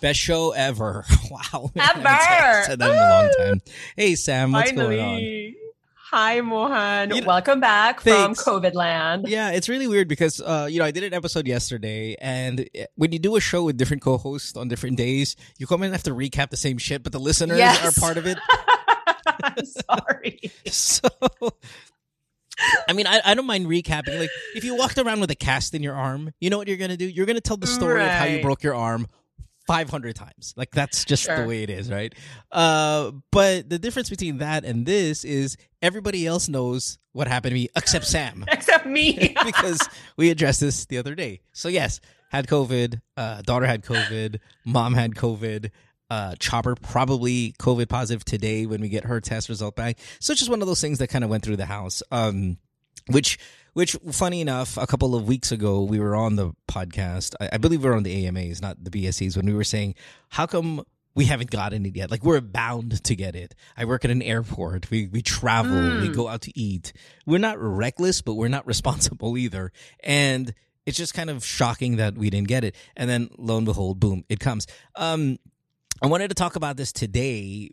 Best show ever. Wow. Ever. I said that in a long time. Hey, Sam, what's Finally. going on? Hi, Mohan. You know- Welcome back Thanks. from COVID land. Yeah, it's really weird because, uh, you know, I did an episode yesterday, and uh, when you do a show with different co hosts on different days, you come in and have to recap the same shit, but the listeners Yes. are part of it. I'm sorry. So. I mean, I, I don't mind recapping. Like, if you walked around with a cast in your arm, you know what you're going to do? You're going to tell the story of how you broke your arm 500 times. Like, that's just the way it is, right? Uh, but the difference between that and this is everybody else knows what happened to me except Sam Except me. because we addressed this the other day. So, yes, had COVID, uh, daughter had COVID, mom had COVID. Uh, Chopper probably COVID positive today when we get her test result back. So it's just one of those things that kind of went through the house. Um, which, which, funny enough, a couple of weeks ago we were on the podcast. I, I believe we were on the AMAs, not the BSCs, when we were saying, "How come we haven't gotten it yet? Like we're bound to get it." I work at an airport. We we travel. We Mm. go out to eat. We're not reckless, but we're not responsible either. And it's just kind of shocking that we didn't get it. And then lo and behold, boom, it comes. Um, I wanted to talk about this today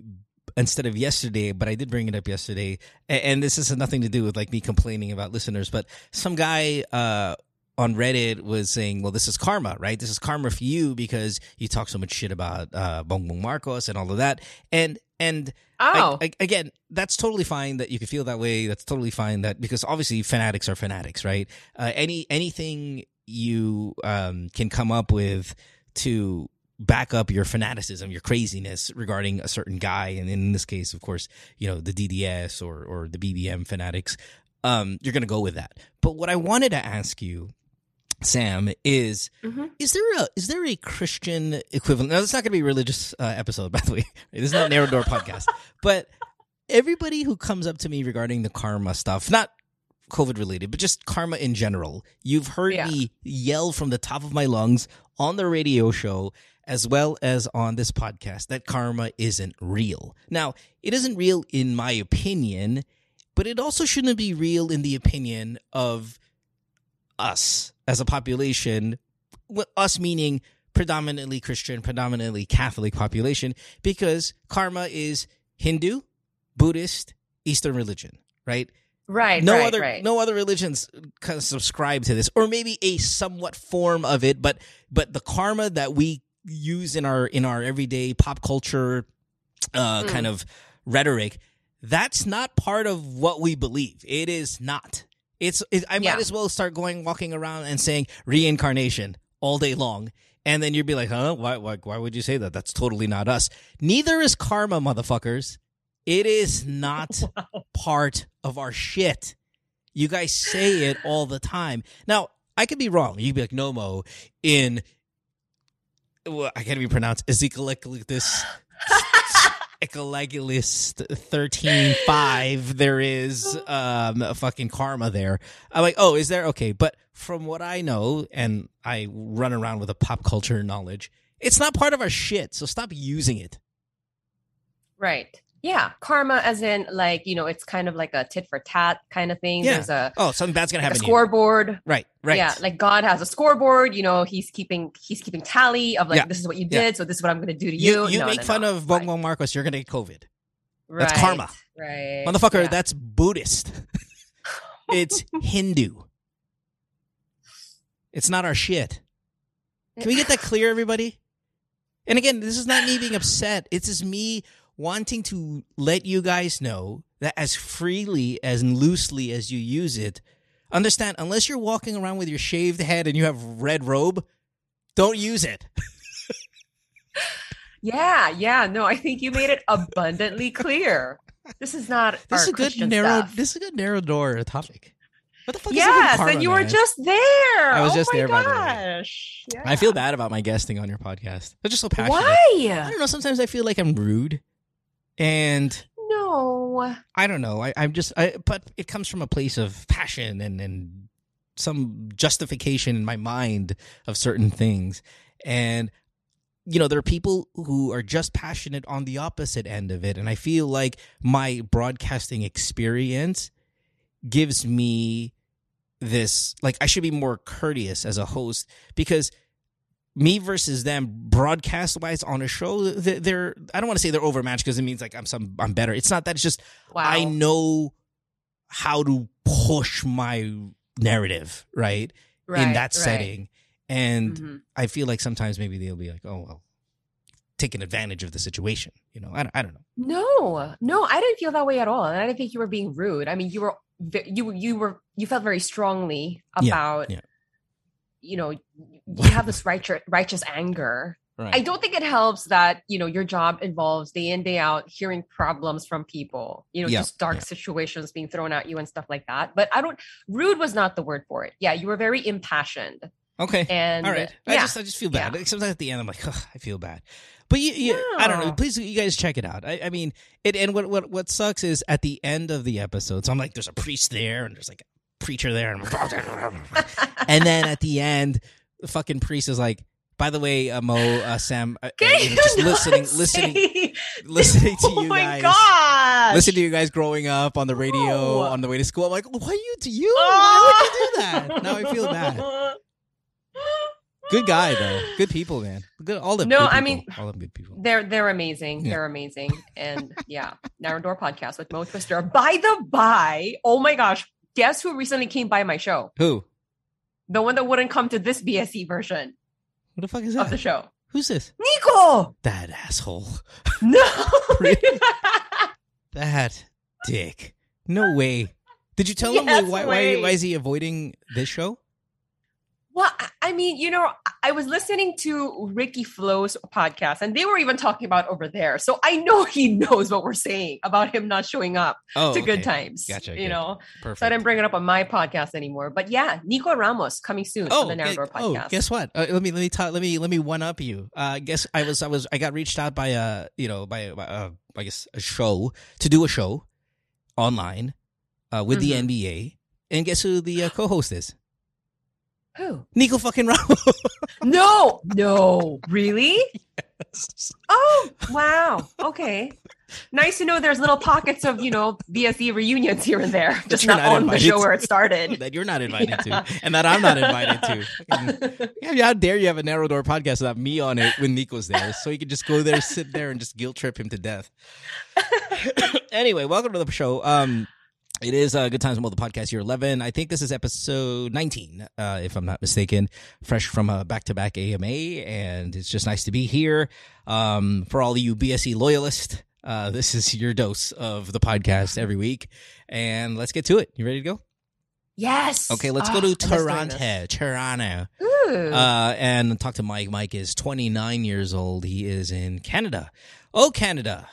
instead of yesterday, but I did bring it up yesterday. A- And this has nothing to do with like me complaining about listeners, but some guy uh, on Reddit was saying, well, this is karma, right? This is karma for you because you talk so much shit about uh, Bongbong Marcos and all of that. And, and I- Oh. I- again, that's totally fine that you can feel that way. That's totally fine that because obviously fanatics are fanatics, right? Uh, any anything you um, can come up with to back up your fanaticism, your craziness regarding a certain guy, and in this case, of course, you know the DDS or or the BBM fanatics. Um, you're gonna go with that. But what I wanted to ask you, Sam, is Mhm. is there a is there a Christian equivalent? Now, it's not going to be a religious uh, episode, by the way. This is not Narrow Door podcast, but everybody who comes up to me regarding the karma stuff, not COVID related, but just karma in general, you've heard Yeah. me yell from the top of my lungs on the radio show as well as on this podcast that karma isn't real. Now, it isn't real in my opinion, but it also shouldn't be real in the opinion of us as a population, us meaning predominantly Christian, predominantly Catholic population, because karma is Hindu, Buddhist, Eastern religion, right? Right. no right, other right. no other religions kind of subscribe to this, or maybe a somewhat form of it, but but the karma that we use in our in our everyday pop culture uh, Mm. kind of rhetoric, that's not part of what we believe. It is not. It's. It, I might Yeah. as well start going walking around and saying reincarnation all day long. And then you'd be like, huh? Why, why, why would you say that? That's totally not us. Neither is karma, motherfuckers. It is not part of our shit. You guys say it all the time. Now, I could be wrong. You'd be like, no, Mo, in, well, I can't even pronounce Ezekielus, Ezekielus 13.5, there is um, a fucking karma there. I'm like, oh, is there? Okay. But from what I know, and I run around with a pop culture knowledge, it's not part of our shit. So stop using it. Right. Yeah. Karma, as in, like, you know, it's kind of like a tit for tat kind of thing. Yeah. There's a, Oh, something bad's going to like a happen to you. scoreboard. Right, right. Yeah, like God has a scoreboard. You know, he's keeping he's keeping tally of like Yeah. this is what you Yeah. did, so this is what I'm going to do to You, you. you No, make no, fun no. of Right. Bongbong Marcos, you're going to get COVID. Right. That's karma. Right. Motherfucker, Yeah. that's Buddhist. it's Hindu. It's not our shit. Can we get that clear, everybody? And again, this is not me being upset. It's just me wanting to let you guys know that as freely as loosely as you use it, understand, unless you're walking around with your shaved head and you have red robe, don't use it. Yeah, yeah. No, I think you made it abundantly clear. This is not This is a good Christian narrow. stuff. This is a good narrow door topic. What the fuck is Yes, and you were just there. I was oh just there, by the way. gosh. Yeah. I feel bad about my guesting on your podcast. I'm just so passionate. Why? I don't know. Sometimes I feel like I'm rude, and No. I don't know. I, I'm just. I, but it comes from a place of passion and and some justification in my mind of certain things, and you know there are people who are just passionate on the opposite end of it, and I feel like my broadcasting experience gives me this like I should be more courteous as a host because me versus them broadcast wise on a show they're, they're i don't want to say they're overmatched because it means like i'm some i'm better it's not that it's just Wow. i know how to push my narrative right, in that right. setting and Mhm. i feel like sometimes maybe they'll be like oh well taking advantage of the situation you know i, don't- I don't know No, no, I didn't feel that way at all, and I didn't think you were being rude. I mean, you were, you you were, you felt very strongly Yeah, about, yeah. You know, you have this righteous righteous anger. right I don't think it helps that you know your job involves day in day out hearing problems from people, you know, Yeah, just dark yeah. situations being thrown at you and stuff like that. But I don't. Rude was not the word for it. Yeah, you were very impassioned, okay and all right yeah, i just i just feel bad sometimes at the end i'm like "Ugh, i feel bad but you, you i don't know please you guys check it out i, I mean it and what, what what sucks is at the end of the episode so i'm like there's a priest there and there's like preacher there and, and then at the end the fucking priest is like by the way uh, mo uh, sam uh, uh, you know, just listening listening listening to oh you my guys gosh! listen to you guys growing up on the radio No. on the way to school i'm like why you do you why would you do that now i feel bad Good guy though. Good people, man. Good all the No, I people. mean, all them good people. They're they're amazing. Yeah. They're amazing. And yeah, Narrow Door podcast with Mo Twister. By the by, oh my gosh, guess who recently came by my show? Who? The one that wouldn't come to this BSE version What the fuck is that? of the show. Who's this? Nico! That asshole. No. That dick. No way. Did you tell him like, why, why why is he avoiding this show? Well, I mean, you know, I was listening to Ricky Flo's podcast, and they were even talking about over there. So I know he knows what we're saying about him not showing up Oh, to okay. good times. Gotcha, You good. know, Perfect. so I didn't bring it up on my podcast anymore. But yeah, Nico Ramos coming soon Oh, the Narrow oh, podcast. guess what? Uh, let me let me talk. Let me let me one up you. Uh, guess I was I was I got reached out by a you know by, by uh, I guess a show to do a show online uh, with Mhm. the NBA, and guess who the uh, co-host is? Who? Nico fucking Ramos. No, no, really? Yes. Oh, wow. Okay. Nice to know there's little pockets of, you know, BSE reunions here and there, just not, not on the show to. where it started. that you're not invited Yeah. to, and that I'm not invited to. Fucking- Yeah, how dare you have a narrow door podcast without me on it when Nico's there, so you could just go there, sit there, and just guilt trip him to death. anyway, welcome to the show. Um, it is uh, Good Times the podcast year 11. I think this is episode 19, uh, if I'm not mistaken, fresh from a back to back AMA. And it's just nice to be here. Um, for all of you BSE loyalists, uh, this is your dose of the podcast every week. And let's get to it. You ready to go? yes. Okay, let's Ah, go to Toronto. Toronto. Ooh. Uh, and talk to Mike. Mike is 29 years old. He is in Canada. Oh, Canada.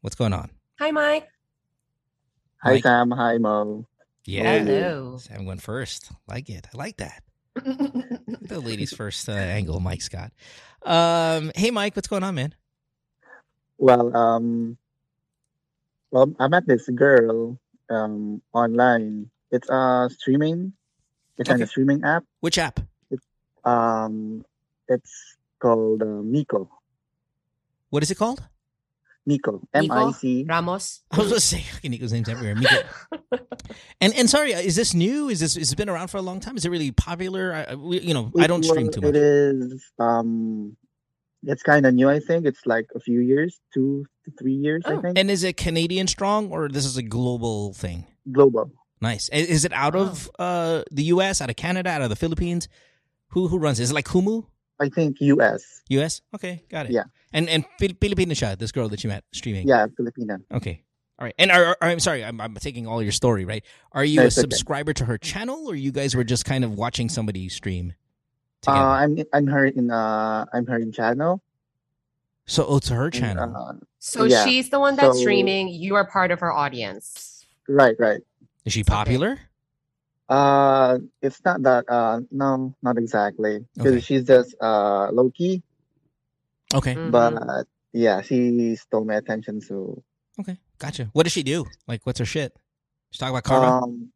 What's going on? Hi, Mike. Hi Mike? Sam, hi Mo. Yeah. Hello. Sam went first. Like it. I like that. The ladies first uh, angle, Mike Scott. Um, hey, Mike, what's going on, man? Well, um, well, I met this girl um online. It's a streaming. It's on Okay. a streaming app. Which app? Um, it's called uh, Miko. What is it called? Miko. M I C. Ramos. I was going to say, fucking Nico's name's everywhere. Miko. And and sorry, uh, is this new? Is this has it been around for a long time? Is it really popular? I, I- we- you know, I don't stream too much. It is. Um, it's kind of new. I think it's like a few years, two to three years. I Oh. think And is it Canadian strong or this is a global thing? global. Nice. Is it out of uh, the U.S., out of Canada, out of the Philippines? Who who runs? it? Is it like Kumu? I think U.S. U.S. Okay, got it. Yeah. And and Pil- Filipina siya, this girl that you met streaming. Yeah, Filipina. Okay. All right. And are, are I'm sorry, I'm, I'm taking all your story, right? Are you No, a it's okay. subscriber to her channel, or you guys were just kind of watching somebody stream Uh. I'm I'm her in uh I'm her in channel. so oh, it's her and, channel. uh, So Yeah. she's the one that's So- streaming. You are part of her audience. right, right. Is she okay. Popular? Uh, it's not that. Uh, no, not exactly. Because Okay. she's just uh low key. Okay. Mhm. But yeah, she stole my attention. So Okay. Gotcha. What does she do? Like, what's her shit? She talk about karma. um,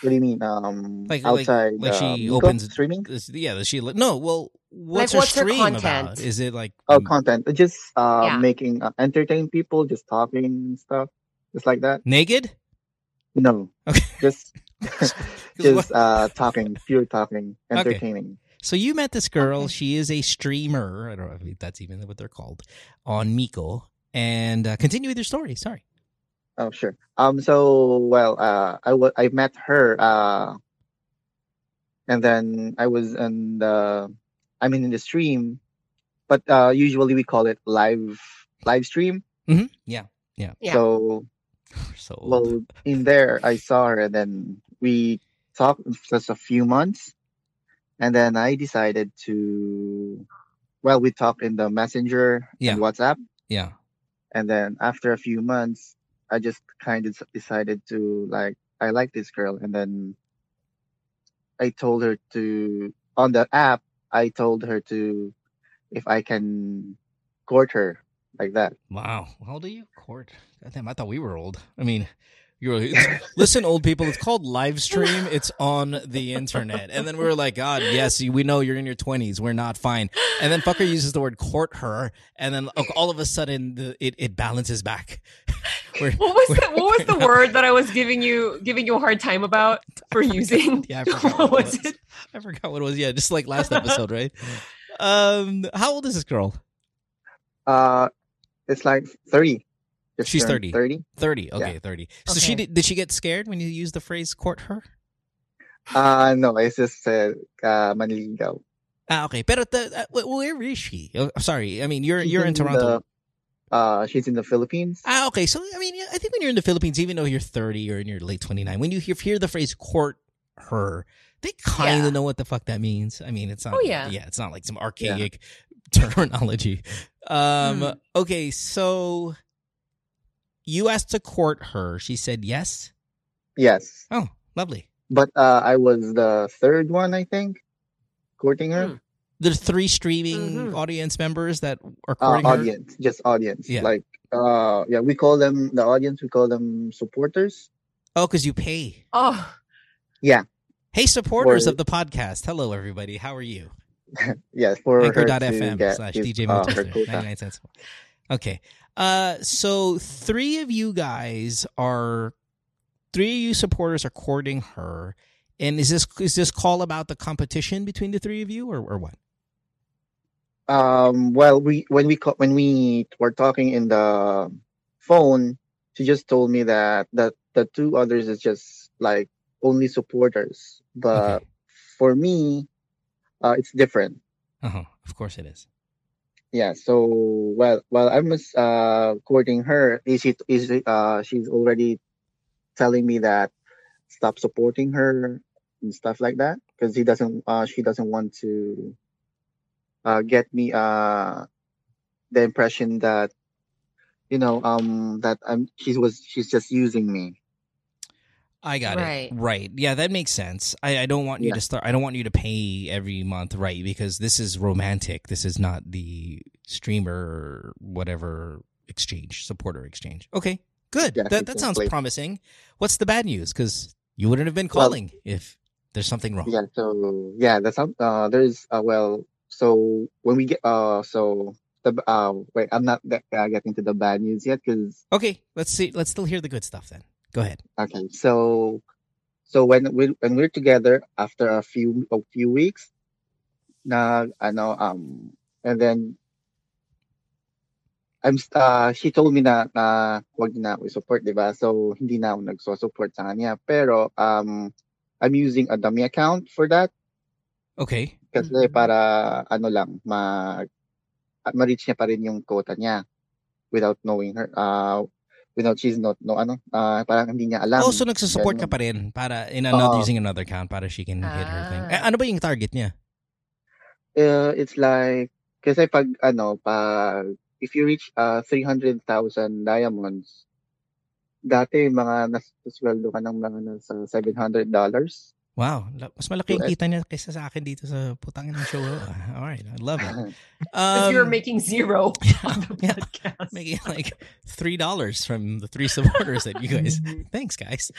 what do you mean? Um, Like- like- outside. like uh, she Miko opens- streaming. Is- yeah. Does she? li- No. Well, what's Like, her what's her content? about? Is it like? Oh, content. Just uh, Yeah. making uh, entertain people, just talking and stuff, just like that. naked? No, Okay. just Just uh, talking, pure talking, Okay. entertaining. So you met this girl. Okay. She is a streamer. I don't know if that's even what they're called on Miko. And uh, continue with your story. Sorry. Oh, sure. Um. So, well, uh, I wa- I met her. Uh, and then I was in the, I mean, in the stream, but uh, usually we call it live live stream. hmm Yeah. Yeah. So, so old. well, in there I saw her, and then we talked just a few months, and then I decided to, well, we talked in the messenger Yeah. and WhatsApp. yeah. and then after a few months i just kind of decided to like i like this girl and then i told her to on the app i told her to if i can court her like that Wow. How old are you? Court. Goddamn, I thought we were old. I mean, you're it's- listen, old people. It's called live stream. It's on the internet, and then we were like, God, yes, we know you're in your twenties. We're not fine. And then fucker uses the word court her, and then all of a sudden the, it it balances back. We're- What was the what was the not- word that I was giving you giving you a hard time about for using? Yeah, I forgot what what was it was. I forgot what it was. Yeah, just like last episode, right? Um, how old is this girl? uh it's like 30 Just She's 30. 30 Thirty. Okay, thirty. So she did. Did she get scared when you used the phrase "court her"? uh no it's just said uh maniligaw Ah, okay. Pero the, uh, where is she? Oh, sorry. I mean, you're She's you're in Toronto. the- uh she's in the philippines Ah, okay. So I mean, I think when you're in the Philippines, even though you're 30 or in your late 29, when you hear, hear the phrase "court her," they kind of Yeah. know what the fuck that means. I mean, it's not. Oh, yeah. yeah. It's not like some archaic terminology. Um. Mhm. Okay. So you asked to court her. She said yes. yes Oh, lovely. but uh i was the third one i think courting her Hmm. There's three streaming Mhm. audience members that are uh, courting her. audience, just audience. Yeah. Like, uh, yeah, we call them the audience. We call them supporters. Oh, because you pay. Oh, yeah. Hey, supporters For- of the podcast. Hello, everybody. How are you? Yes, for Anchor.fm slash his, DJ uh, her Manchester. quota. 99 cents. Okay. Uh, so three of you guys are, three of you supporters are courting her. And is this is this call about the competition between the three of you or, or what? Um, well, we when we when we were talking in the phone, she just told me that that the two others is just like only supporters, but Okay. for me, uh, it's different. Uh-huh. Of course it is. Yeah. So well, while I was uh courting her, is she is uh she's already telling me that stop supporting her and stuff like that because he doesn't uh she doesn't want to uh get me uh the impression that you know um that I'm she was she's just using me. I got Right. it. Right. Yeah, that makes sense. I, I don't want you Yeah. to start. I don't want you to pay every month, right? Because this is romantic. This is not the streamer or whatever exchange, supporter exchange. Okay, good. Yeah, that that sounds promising. What's the bad news? Because you wouldn't have been Well- calling if there's something wrong. Yeah. So yeah, that's uh there's uh well so when we get uh so the uh wait I'm not uh, getting to the bad news yet because Okay, let's see. Let's still hear the good stuff then. Go ahead. Okay, so so when we when we're together after a few a few weeks, na ano um and then I'm uh she told me na na wag na ako support, 'di ba? So hindi na ako nagso-support sa kanya. Pero um I'm using a dummy account for that Okay. kasi Mhm. para ano lang ma at ma-reach niya pa rin yung quota niya without knowing her uh without she's not no ano uh, parang hindi niya alam. oh, so nagsusupport ka pa rin para in another Oo. using another account para she can hit her thing. Eh, Ah. ano ba yung target niya? Uh, it's like kasi pag ano pag if you reach uh 300,000 diamonds dati mga nasweldo ka ng mga nasa $700 dollars. Wow, mas malaki yung kita niya kaysa sa akin dito sa putangin ng show. Ah, All right, I love it. because you were Um, making zero on the yeah. podcast. making like three dollars from the three supporters that you guys. Thanks, guys.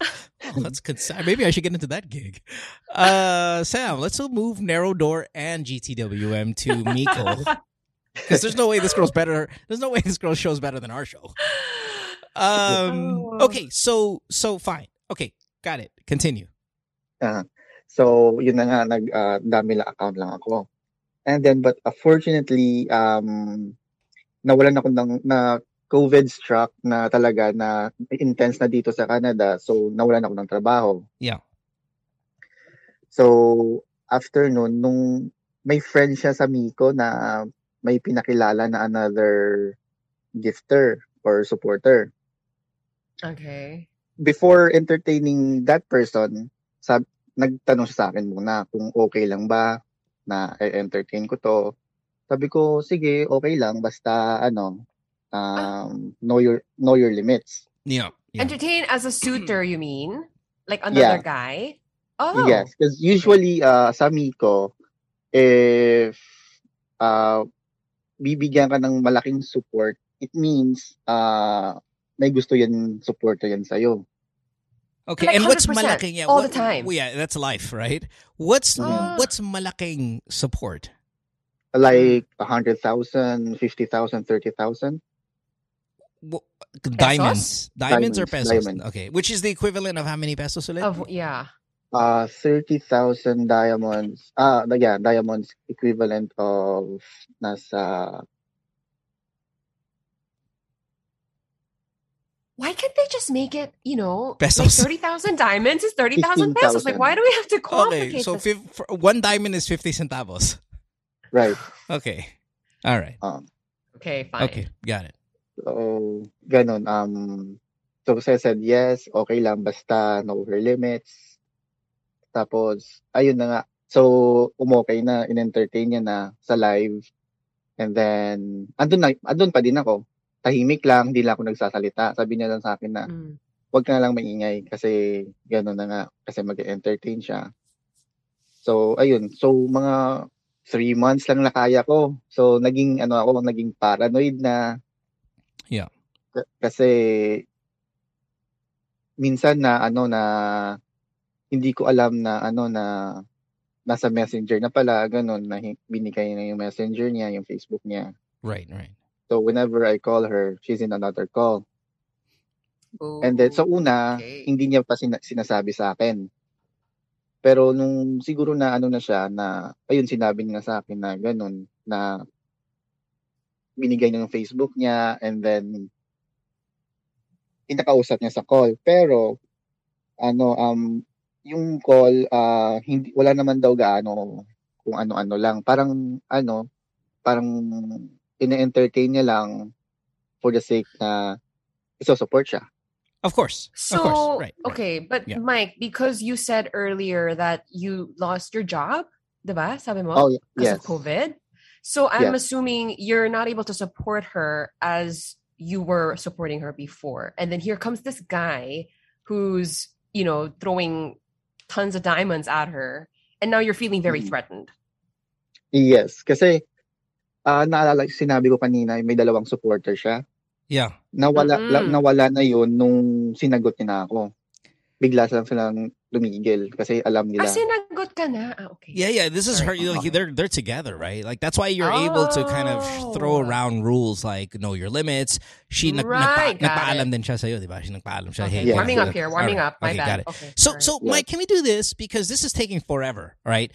oh, that's good. Maybe I should get into that gig. Uh, Sam, let's move Narrow Door and GTWM to Miko because there's no way this girl's better. There's no way this girl show's better than our show. Um. Oh. Okay. So so fine. Okay. got it. Continue. Ah, so yun na nga nag ah, dami lang account lang ako. And then but unfortunately um nawalan ako ng na COVID struck na talaga na intense na dito sa Canada. So nawalan ako ng trabaho. Yeah. So after nun nung may friend siya sa Miko na may pinakilala na another gifter or supporter. Okay. Before entertaining that person, sab nagtanong siya sa akin muna kung okay lang ba na i-entertain ko to. Sabi ko, sige, okay lang basta ano, um, know your know your limits. Yeah. yeah. Entertain as a suitor, you mean? Like another guy? Oh. Yes, because usually uh, sa Miko, if uh, bibigyan ka ng malaking support, it means uh, may gusto yan supporter yan sa'yo. Okay, Like and what's 100%, malaking? Yeah, all what- the time. well, yeah, that's life, right? What's Ah. what's malaking support? Like 100,000, 50,000, 30,000. Wh- Diamonds, diamonds or pesos? diamonds. Okay, which is the equivalent of how many pesos ulit? Of yeah. Uh, 30,000 diamonds. Ah, yeah, diamonds equivalent of nasa Why can't they just make it, you know, Pesos. like 30,000 diamonds is 30,000 pesos? Like, why do we have to complicate okay, so this? fif- for one diamond is fifty centavos. right. Okay, all right. Um, Okay, fine. Okay, got it. So, ganun. Um, so, I said, yes, okay lang, basta know her limits. Tapos, ayun na nga. So, umokay na, in-entertain niya na sa live. And then, andun, na, andun pa din ako. Tahimik lang, hindi lang ako nagsasalita. Sabi niya lang sa akin na, Mm. huwag ka na lang maingay kasi gano'n na nga. Kasi mag-entertain siya. So, ayun. So, mga three months lang nakaya ko. So, naging, ano ako, naging paranoid na. Yeah. K- Kasi, minsan na, ano, na, hindi ko alam na, ano, na, nasa messenger na pala, ganun, na binigay na yung messenger niya, yung Facebook niya. Right, right. So, whenever I call her, she's in another call. And then, sa una, Okay. hindi niya pa sina- sinasabi sa akin. Pero nung siguro na ano na siya, na, ayun, sinabi niya sa akin na ganun, na binigay niya yung Facebook niya, and then, pinakausap niya sa call. Pero, ano, um, yung call, ah, hindi, wala naman daw gaano, kung ano-ano lang. Parang, ano, parang, ine-entertain niya lang for the sake na iso-support siya. Of course, So, of course. Right. right. okay, but Yeah. Mike, because you said earlier that you lost your job, diba? Sabi mo? Oh, y- because yes. of COVID. So I'm Yes. assuming you're not able to support her as you were supporting her before. And then here comes this guy who's, you know, throwing tons of diamonds at her. And now you're feeling very Mhm. threatened. Yes, kasi ah naalala sinabi ko kanina may dalawang supporter siya. Yeah. Nawala la- Mm-mm. nawala na 'yun nung sinagot niya na ako. Bigla lang silang lumigil kasi alam Ah, nila. sinagot ka na. Ah, okay. Yeah, yeah. This is her. Sorry. Like, they're they're together, right? Like that's why you're able to kind of throw Oh. around rules like know your limits. She nag, Right, nagpa, nagpaalam it. din siya sa'yo, di ba? She nagpaalam siya. Okay, Hey, Yeah. warming yeah. up here, warming right. up. My Okay, bad. got it. Okay. So, sorry. so Yeah. Mike, can we do this because this is taking forever, right?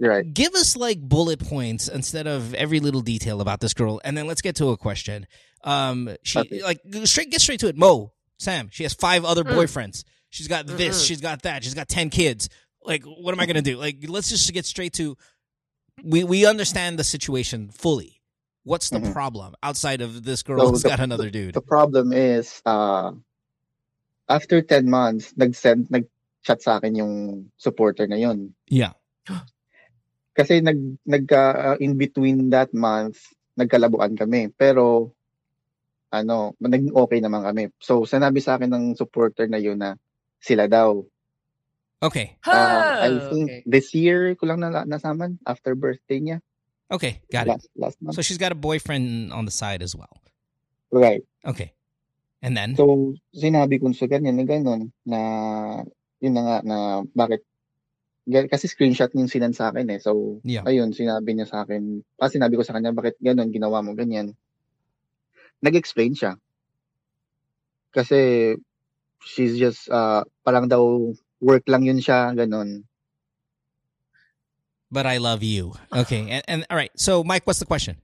Right. Give us like bullet points instead of every little detail about this girl, and then let's get to a question. Um, she Okay. like straight get straight to it. Mo, Sam, she has five other Mm. boyfriends. She's got this. Mm-mm. She's got that. She's got ten kids. Like, what am I gonna do? Like, let's just get straight to. We we understand the situation fully. What's the Mhm. problem outside of this girl So who's the- got another dude? The problem is uh after 10 months nag-send nag-chat sa akin yung supporter na 'yon. Yeah. Kasi nag nagka uh, in between that month nagkalabuan kami. Pero ano, naging okay naman kami. So sinabi sa akin ng supporter na 'yun na sila daw Okay. Uh, I think okay. this year ko lang na nasaman after birthday niya. Okay. Got it. last, last month. So she's got a boyfriend on the side as well. right. Okay. And then. So, sinabi ko sa ganyan na gano'n na yun na nga na bakit kasi screenshot yung sinend sa akin eh. So, Yeah. ayun, sinabi niya sa akin, ah, sinabi ko sa kanya, bakit gano'n, ginawa mo ganyan. Nag-explain siya. Kasi, she's just uh parang daw work lang yun siya ganun. But I love you. Okay, and, and all right. So, Mike, what's the question?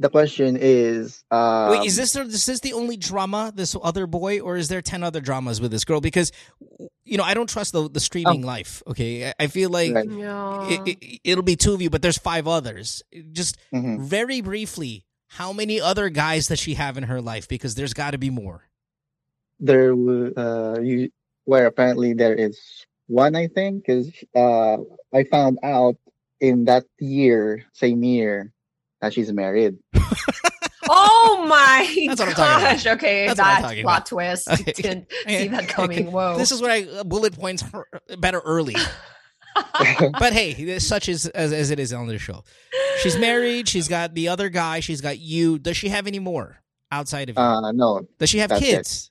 The question is uh Wait, is this is this the only drama? This other boy, or is there ten other dramas with this girl? Because you know, I don't trust the the streaming life. Okay, I- I feel like Right. Yeah. it, it, it'll be two of you, but there's five others. Just mhm. very briefly, how many other guys does she have in her life? Because there's got to be more. there w- uh you where apparently there is one I think because uh I found out in that year same year that she's married. oh my That's what I'm talking about. gosh. Okay, That's what I'm that talking plot about. twist. Okay. Didn't Okay. see that coming. Whoa. This is where I uh, bullet points her- better early. But hey, this- such as, as as it is on the show. She's married. She's got the other guy. She's got you. Does she have any more outside of you? Uh no. Does she have that's it. kids?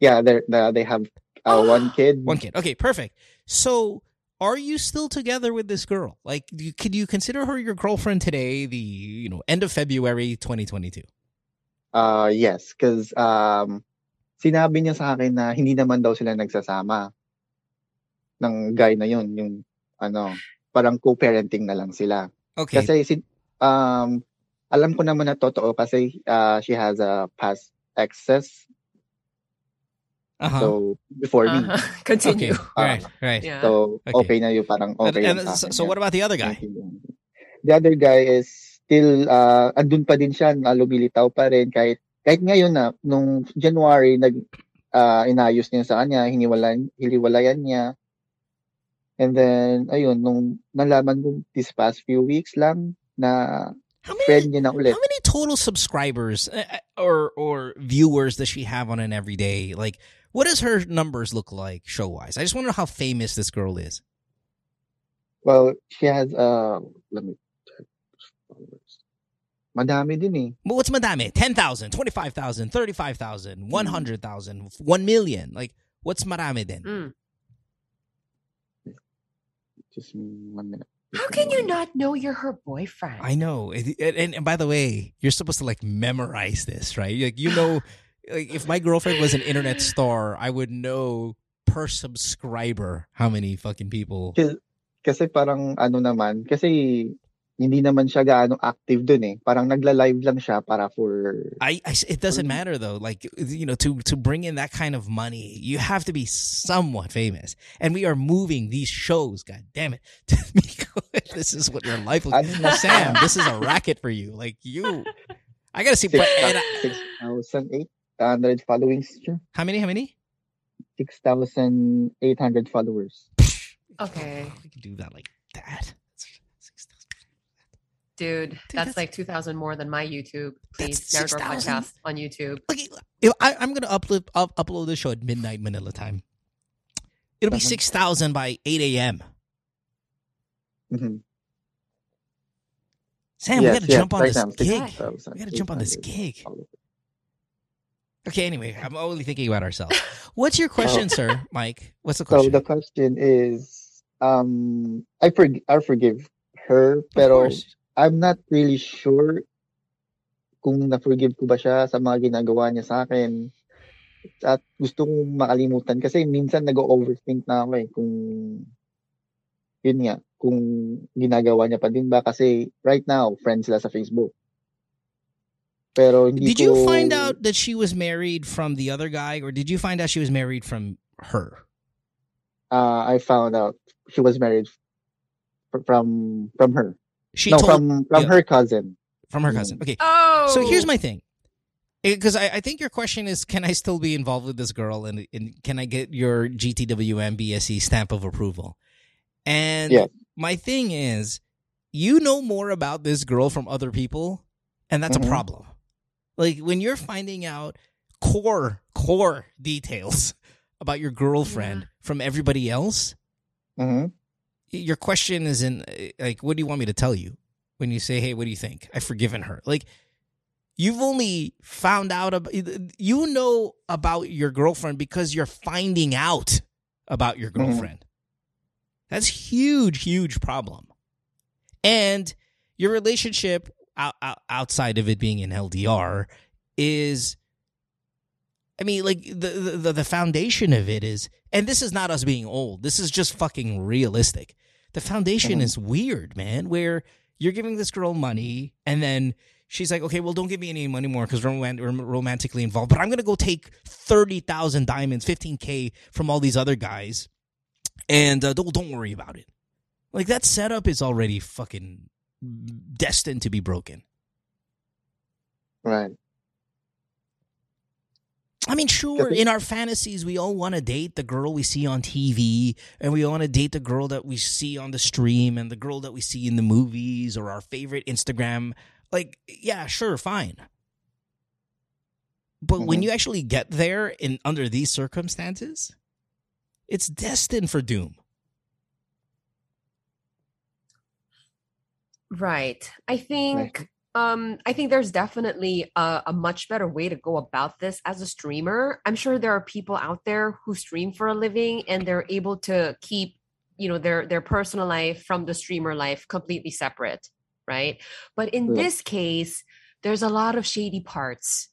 Yeah, they they they have uh, one kid. One kid. Okay, perfect. So, are you still together with this girl? Like, do you, could you consider her your girlfriend today? The you know end of February, twenty twenty two. Uh yes, because um sinabi niya sa akin na hindi naman daw sila nagsasama ng guy na yun, yung ano, parang co-parenting na lang sila. Okay. Kasi si um alam ko naman na totoo kasi uh, she has a past exes uh-huh. so before me. Uh-huh. Continue. Okay. Right. Right. Yeah. So Okay. okay na yun, parang okay and yun sa so, so what about the other guy? The other guy is still uh andun pa din siya, na lumilitaw pa rin kahit kahit ngayon na nung January nag uh, inayos niya sa kanya, hiniwalayan hiniwalayan niya. And then ayun nung nalaman ko this past few weeks lang na How many friend niya na ulit. How many total subscribers uh, uh, or or viewers does she have on an everyday? Like, what does her numbers look like show wise? I just want to know how famous this girl is. Well, she has uh let me check. Madami din eh. But what's madame? 10,000, 25,000, 35,000, 100,000, 1 million. Like, what's marami then? Mm. Just one minute. How can you not know you're her boyfriend? I know. It- it- and, and by the way, you're supposed to like memorize this, right? Like, you know, like if my girlfriend was an internet star, I would know per subscriber how many fucking people. Kasi, parang ano naman, kasi hindi naman siya gaano active dun eh. Parang nagla-live lang siya para for I, I- it doesn't matter though. Like you know, to to bring in that kind of money, you have to be somewhat famous. And we are moving these shows. God damn it! this is what your life looks. ano Sam, this is a racket for you. Like you, I gotta see. But, and I- 6,800 followings how many? How many? 6,800 followers. Okay. We can do that like that. Dude, that's, that's- like 2,000 more than my YouTube. Please, That's Narrow Door 6,000? Podcast on YouTube. Like, if I, I'm gonna upload up, upload the show at midnight Manila time. It'll be six thousand by eight a.m. Mhm. Sam, we gotta yes, jump on right this now, gig. We gotta jump on this gig. Okay, anyway, I'm only thinking about ourselves. What's your question, sir, Mike? What's the question? So the question is, um, I forg I forgive her, pero. I'm not really sure kung na-forgive ko ba siya sa mga ginagawa niya sa akin. At gusto kong makalimutan kasi minsan nag-overthink na ako eh kung yun nga, kung ginagawa niya pa din ba kasi right now, friends sila sa Facebook. Pero hindi Did you ko- find out that she was married from the other guy, or did you find out she was married from her? Uh, I found out she was married from from her. She no, told from from yeah. her cousin. from her Mm. cousin. Okay, Oh. so here's my thing, because I, I think your question is, can I still be involved with this girl, and, and can I get your GTWM BSE E stamp of approval? And Yes. my thing is, you know more about this girl from other people, and that's Mhm. a problem. Like when you're finding out core core details about your girlfriend from everybody else, Mhm. your question is in like, what do you want me to tell you when you say, hey, what do you think? I've forgiven her. Like, you've only found out about you know about your girlfriend because you're finding out about your Mhm. girlfriend. That's huge, huge problem. And your relationship out, out, outside of it being an LDR is I mean, like the, the the foundation of it is, and this is not us being old. This is just fucking realistic. The foundation Mhm. is weird, man. Where you're giving this girl money, and then she's like, "Okay, well, don't give me any money more because we're romantically involved." But I'm gonna go take thirty thousand diamonds, fifteen k from all these other guys, and uh, don't don't worry about it. Like that setup is already fucking destined to be broken. Right. I mean, sure, in our fantasies, we all want to date the girl we see on TV, and we want to date the girl that we see on the stream, and the girl that we see in the movies, or our favorite Instagram. Like, yeah, sure, fine. But when Mhm. you actually get there in under these circumstances, it's destined for doom. Right. I think um I think there's definitely a, a much better way to go about this as a streamer. I'm sure there are people out there who stream for a living and they're able to keep, you know, their their personal life from the streamer life completely separate, right? But in Yeah. this case, there's a lot of shady parts.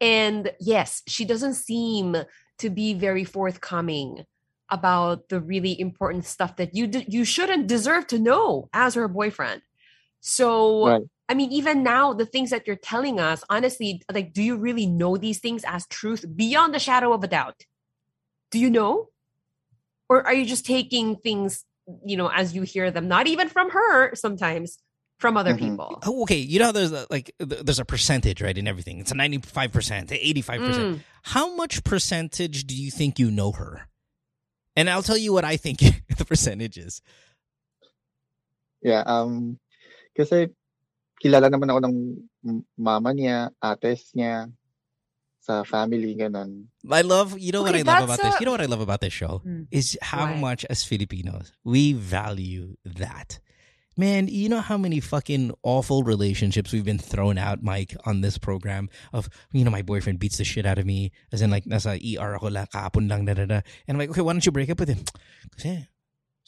And yes, she doesn't seem to be very forthcoming about the really important stuff that you d- you shouldn't deserve to know as her boyfriend. So Right. I mean, even now, the things that you're telling us, honestly, like, do you really know these things as truth beyond the shadow of a doubt? Do you know? Or are you just taking things, you know, as you hear them, not even from her sometimes, from other Mhm. people? Oh, okay, you know how there's a, like there's a percentage right in everything. It's a ninety five percent, eighty five percent. Mm, How much percentage do you think you know her? And I'll tell you what I think the percentage is. Yeah, um, kasi kilala naman ako ng mama niya, ates niya, sa family, ganun. I love, you know what I love that's about this? You know what I love about this show? Hmm. Is how Why? much as Filipinos we value that. Man, you know how many fucking awful relationships we've been thrown out, Mike, on this program of, you know, my boyfriend beats the shit out of me. As in, like, nasa ER ako lang, kahapon lang, da, da, da. And I'm like, okay, why don't you break up with him? Kasi,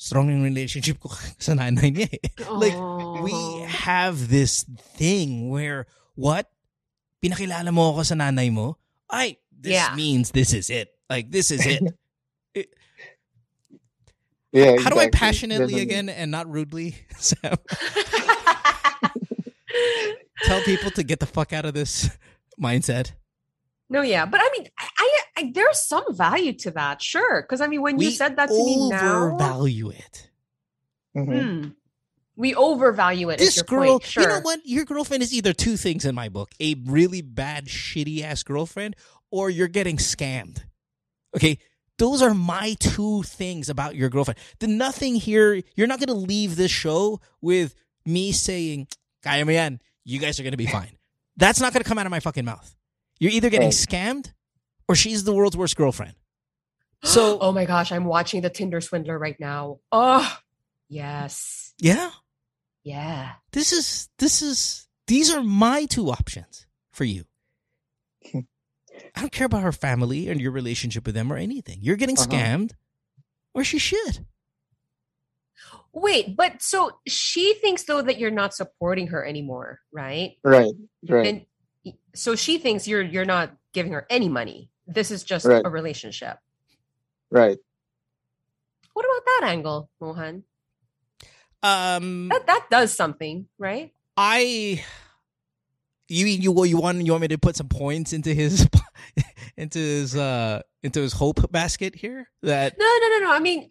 strong yung relationship ko sa nanay niya eh. Like, we Oh. have this thing where, what? Pinakilala mo ako sa nanay mo? Ay, this Yeah. means this is it. Like, this is it. Yeah, How do I passionately again and not rudely, Sam, tell people to get the fuck out of this mindset? No, yeah, but I mean, I, I, I there's some value to that, sure. Because I mean, when you said that to me now, We overvalue it. Mhm. hmm, we overvalue it. This your girl, point. sure. you know what? Your girlfriend is either two things in my book: a really bad, shitty ass girlfriend, or you're getting scammed. Okay, those are my two things about your girlfriend. The nothing here. You're not gonna leave this show with me saying, "Kaya mo yan. You guys are gonna be fine." That's not gonna come out of my fucking mouth. You're either getting Right. scammed, or she's the world's worst girlfriend. So oh my gosh, I'm watching the Tinder swindler right now. Oh, yes. yeah, Yeah. this is this is these are my two options for you. I don't care about her family and your relationship with them or anything. You're getting Uh-huh. scammed, or she should. Wait, but so she thinks though that you're not supporting her anymore, right? Right, right. And so she thinks you're you're not giving her any money. This is just Right. a relationship. right. What about that angle, Mohan? Um, That that does something, right? I. You you you want you want me to put some points into his into his uh into his hope basket here that No, no, no, no. I mean,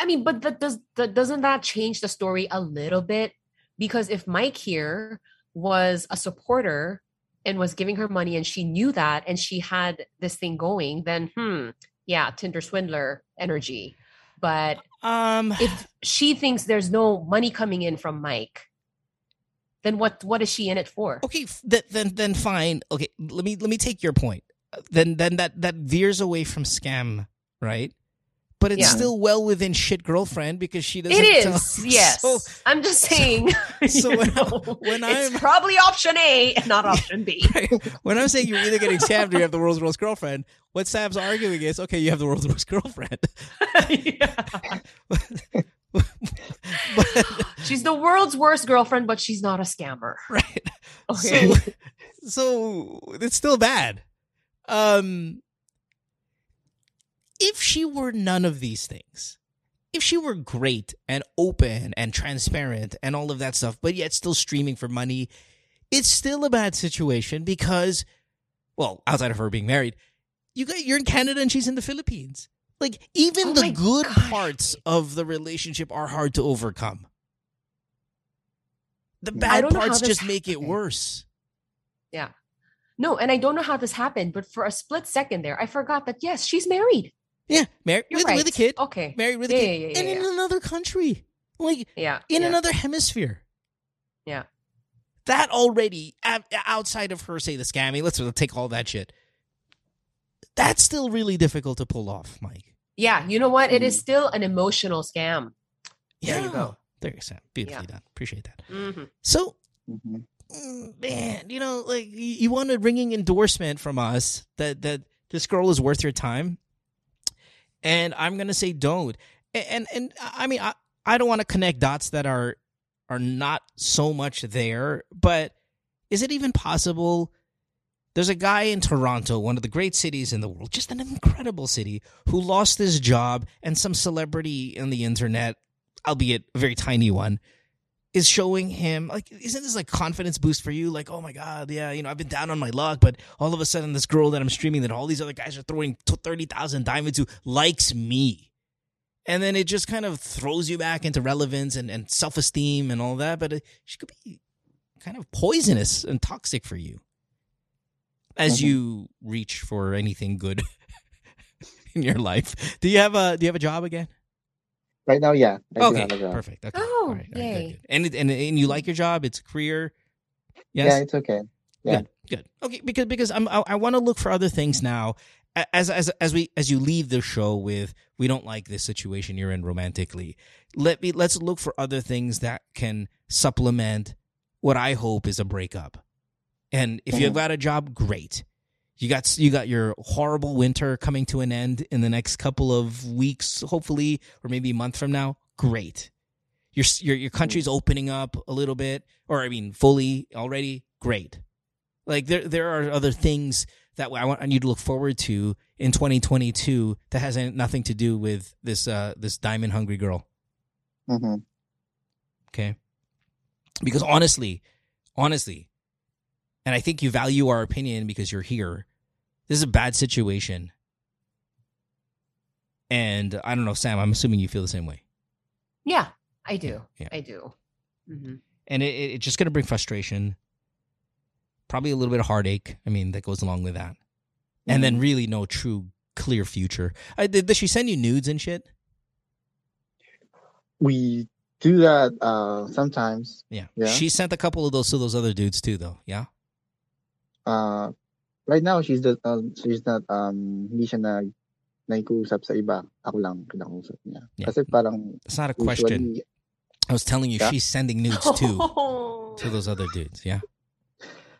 I mean, but that does that doesn't that change the story a little bit? Because if Mike here was a supporter and was giving her money and she knew that and she had this thing going, then hmm, yeah, Tinder swindler energy. But um if she thinks there's no money coming in from Mike, then what what is she in it for? okay th- then then fine okay let me let me take your point then then that that veers away from scam right but it's Yeah. still well within shit girlfriend because she doesn't It tell- yes. so I'm just saying. so you when know, when it's I'm- probably option A and not option B. when i'm saying you're either getting scammed or you have the world's worst girlfriend what sam's arguing is okay you have the world's worst girlfriend but She's the world's worst girlfriend, but she's not a scammer. right Okay. so so it's still bad um if she were none of these things, if she were great and open and transparent and all of that stuff, but yet still streaming for money, it's still a bad situation because, well, outside of her being married, you got you're in Canada and she's in the Philippines. Like even Oh the good gosh. parts of the relationship are hard to overcome. The mm. bad don't know how parts this just make it worse. Yeah. No, and I don't know how this happened, but for a split second there, I forgot that yes, she's married. Yeah, married with, right. with a kid, Okay. married with a kid, yeah, yeah, and yeah, in yeah. another country, like Yeah. in yeah. another hemisphere. Yeah. That already outside of her, say the scammy. Let's take all that shit. That's still really difficult to pull off, Mike. Yeah, you know what? It is Mm. still an emotional scam. There you Yeah. go. There you go. Beautifully done. Appreciate that. hmm So, hmm mm, man, you know, like you, you want a ringing endorsement from us that that this girl is worth your time, and I'm gonna say don't. And and, and I mean, I I don't want to connect dots that are are not so much there, but is it even possible? There's a guy in Toronto, one of the great cities in the world, just an incredible city, who lost his job, and some celebrity on the internet, albeit a very tiny one, is showing him like isn't this like confidence boost for you? Like oh my god yeah you know i've been down on my luck but all of a sudden this girl that i'm streaming that all these other guys are throwing t- 30,000 diamonds to likes me. And then it just kind of throws you back into relevance and, and self-esteem and all that but it, she could be kind of poisonous and toxic for you as Mhm. you reach for anything good in your life. Do you have a do you have a job again Right now, yeah. I do okay, have a job. perfect. Okay. Oh, all right, all right, yay. good, good. And, and and you like your job? It's a career. Yeah, it's okay. yeah. Good. Good. Okay. Because because I'm I, I want to look for other things now. As as as we as you leave the show with we don't like this situation you're in romantically. Let me let's look for other things that can supplement what I hope is a breakup. And if you've Mhm. got a job, great. You got you got your horrible winter coming to an end in the next couple of weeks, hopefully, or maybe a month from now. Great. Your your your country's opening up a little bit, or I mean, fully already. Great. Like there there are other things that I want you to look forward to in 2022 that has nothing to do with this uh this diamond hungry girl. hmm Okay. Because honestly, honestly, and I think you value our opinion because you're here. This is a bad situation. And I don't know, Sam, I'm assuming you feel the same way. Yeah, I do. Yeah. I do. hmm And it, it, it's just going to bring frustration, probably a little bit of heartache. I mean, that goes along with that. And then really no true clear future. I, did, did she send you nudes and shit? We do that uh, sometimes. Yeah. Yeah. She sent a couple of those to those other dudes too, though. Yeah. Uh, right now, she's the, um, she's not, um, hindi siya nag, nakikusap sa iba. Ako lang kinakausap niya. Yeah. Kasi parang It's not a question. usually, I was telling you, Yeah. she's sending nudes too. to those other dudes. Yeah.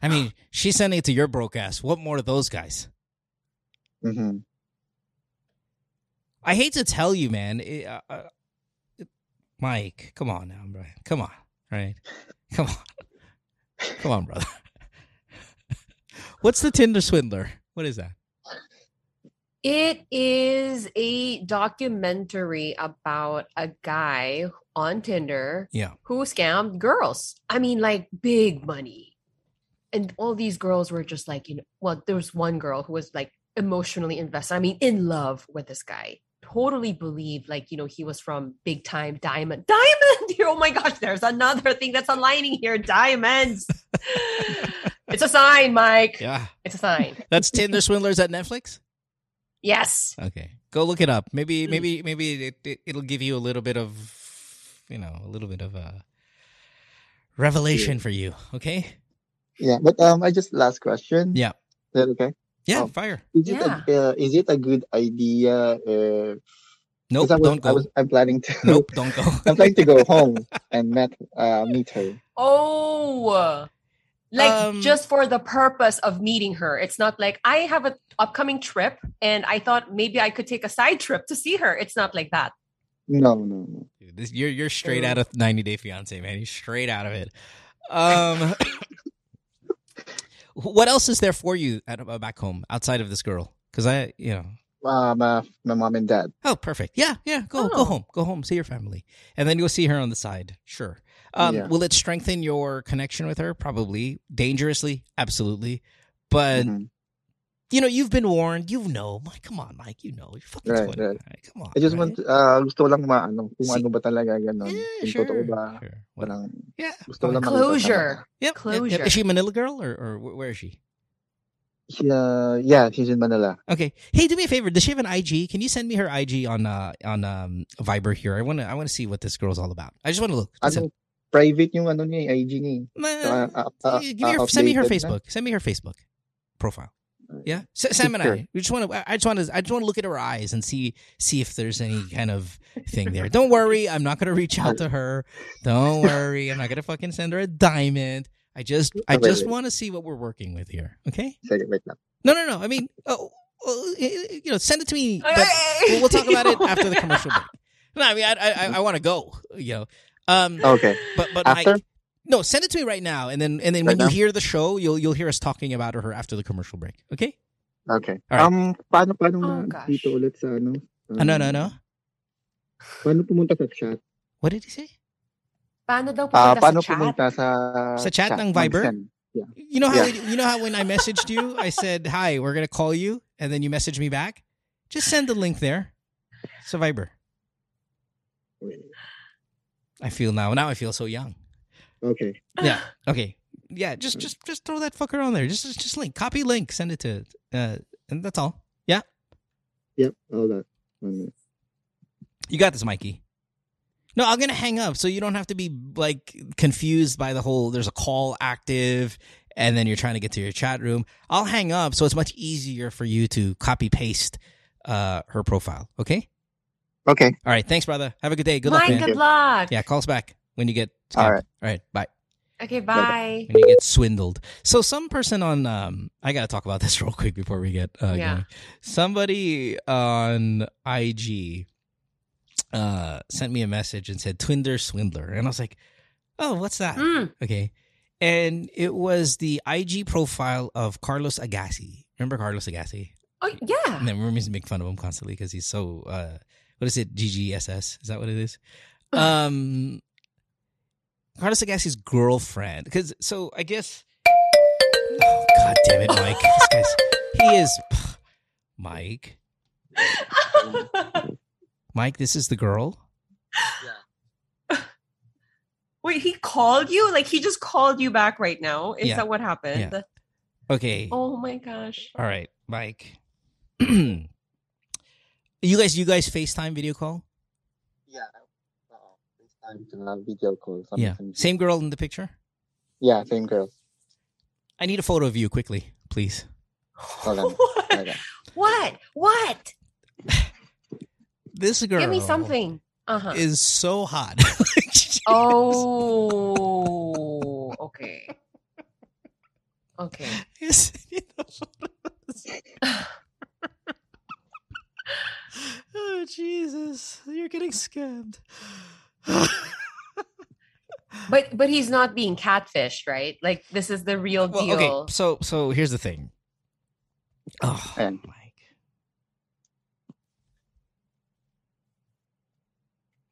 I mean, she's sending it to your broke ass. What more to those guys? mhm. I hate to tell you, man. It, uh, uh, Mike, come on now, bro. Come on, right? Come on, come on, brother. What's the Tinder swindler? What is that? It is a documentary about a guy on Tinder Yeah, who scammed girls. I mean, like big money. And all these girls were just like, you know, well, there was one girl who was like emotionally invested. I mean, in love with this guy. Totally believed, like, you know, he was from big time diamond. Diamond! Oh my gosh, there's another thing that's aligning here. Diamonds. it's a sign, Mike. yeah. It's a sign. That's Tinder swindlers at Netflix. Yes. Okay, go look it up. Maybe, Mm. maybe, maybe it, it, it'll give you a little bit of, you know, a little bit of a revelation for you. Okay. Yeah, but um, I just last question. Yeah. Is that okay? Yeah, Oh. fire. Is it a, uh, is it a good idea? Uh, Nope, 'cause I was, don't I go. was, I'm planning to. Nope, don't go. I'm planning to go home and met uh meet her. Oh, like Um, just for the purpose of meeting her. It's not like I have an upcoming trip and I thought maybe I could take a side trip to see her. It's not like that. No, no, no. Dude, this, you're you're straight out of 90 Day Fiance, man. You're straight out of it. Um, what else is there for you at uh, back home outside of this girl? Because I, you know, Uh, my my mom and dad. Oh, perfect. Yeah, yeah. Go go Oh. home. Go home. See your family, and then you'll see her on the side. Sure. Um, Yeah. Will it strengthen your connection with her? Probably. Dangerously, absolutely. But Mhm. you know, you've been warned. You know, Mike. Come on, Mike. You know, you're fucking Right, 20. right. right? Come on. I just right? want, uh, gusto ko lang maano kung See- ano ba talaga ganun. Yeah, sure. totoo ba. sure. What- Parang Yeah. gusto ko lang Closure. talaga. Yep. yep, yep. Closure. Is she a Manila girl or, or where is she? She, uh, yeah, she's in Manila. Okay. Hey, do me a favor. Does she have an IG? Can you send me her IG on uh on um Viber here? I want to I want to see what this girl's all about. I just want to look. That's Ano, private yung ano niya, IG niya. eh. it. Uh, uh, uh, Give me her, send me her updated na. Facebook. Send me her Facebook profile. Yeah, S- Sam and I. We just want to. I just want to. I just want to look at her eyes and see see if there's any kind of thing there. Don't worry, I'm not gonna reach out to her. Don't worry, I'm not gonna fucking send her a diamond. I just I just want to see what we're working with here. Okay? Sige, wait lang. No, no, no. I mean, oh, oh, you know, send it to me. But we'll, we'll talk about it after the commercial break. No, I mean, I I, I want to go. You know, um, Okay. but but After? Mike, no, send it to me right now, and then and then when Right you now? hear the show, you'll you'll hear us talking about her after the commercial break. Okay? Okay. All right. Um, paano, paano Oh, na gosh. dito ulit sa ano? Um, Ano, no, no. Paano pumunta sa chat? What did he say? Paano daw Ah, pupunta paano sa chat? pumunta sa Sa chat ng Viber? mag-send? Yeah. You know how Yeah. you know how when I messaged you, I said, "Hi, we're gonna call you," and then you messaged me back. Just send the link there. It's a Viber. I feel now. Now I feel so young. Okay. Yeah. Okay. Yeah. Just just just throw that fucker on there. Just just, just link. Copy link. Send it to. Uh, and that's all. Yeah. Yep, all that. You got this, Mikey. No, I'm gonna hang up so you don't have to be like confused by the whole. There's a call active, and then you're trying to get to your chat room. I'll hang up so it's much easier for you to copy paste uh her profile. Okay. Okay. All right. Thanks, brother. Have a good day. Good luck, man. good luck. Yeah. Call us back when you get. All scammed. right. All right. Bye. Okay, bye. when you get swindled. So some person on um I gotta talk about this real quick before we get uh Yeah. going. Somebody on IG uh sent me a message and said Twinder Swindler. And I was like, Oh, what's that? Mm. Okay. And it was the IG profile of Carlos Agassi. Remember Carlos Agassi? Oh, yeah. And then we're to make fun of him constantly because he's so uh what is it? GGSS? Is that what it is? Um Carlos Agassi's girlfriend. Because so I guess Oh god damn it, Mike. This guy's he is Mike. Mike, this is the girl? Wait, he called you? Like he just called you back right now? Is Yeah. that what happened? Yeah. Okay. Oh my gosh. All right, Mike. you guys you guys FaceTime video call? Yeah. Uh, FaceTime to uh, video call. Something, Yeah. something. Same girl in the picture? Yeah, same girl. I need a photo of you quickly, please. Hold on. what? What? What? This girl Give me something. Uh-huh. is so hot. Oh, okay. Okay. Yes, you know, photos. Oh Jesus! You're getting scammed. But but he's not being catfished, right? Like this is the real well, deal. okay. So so here's the thing. Oh, Ayan. Mike.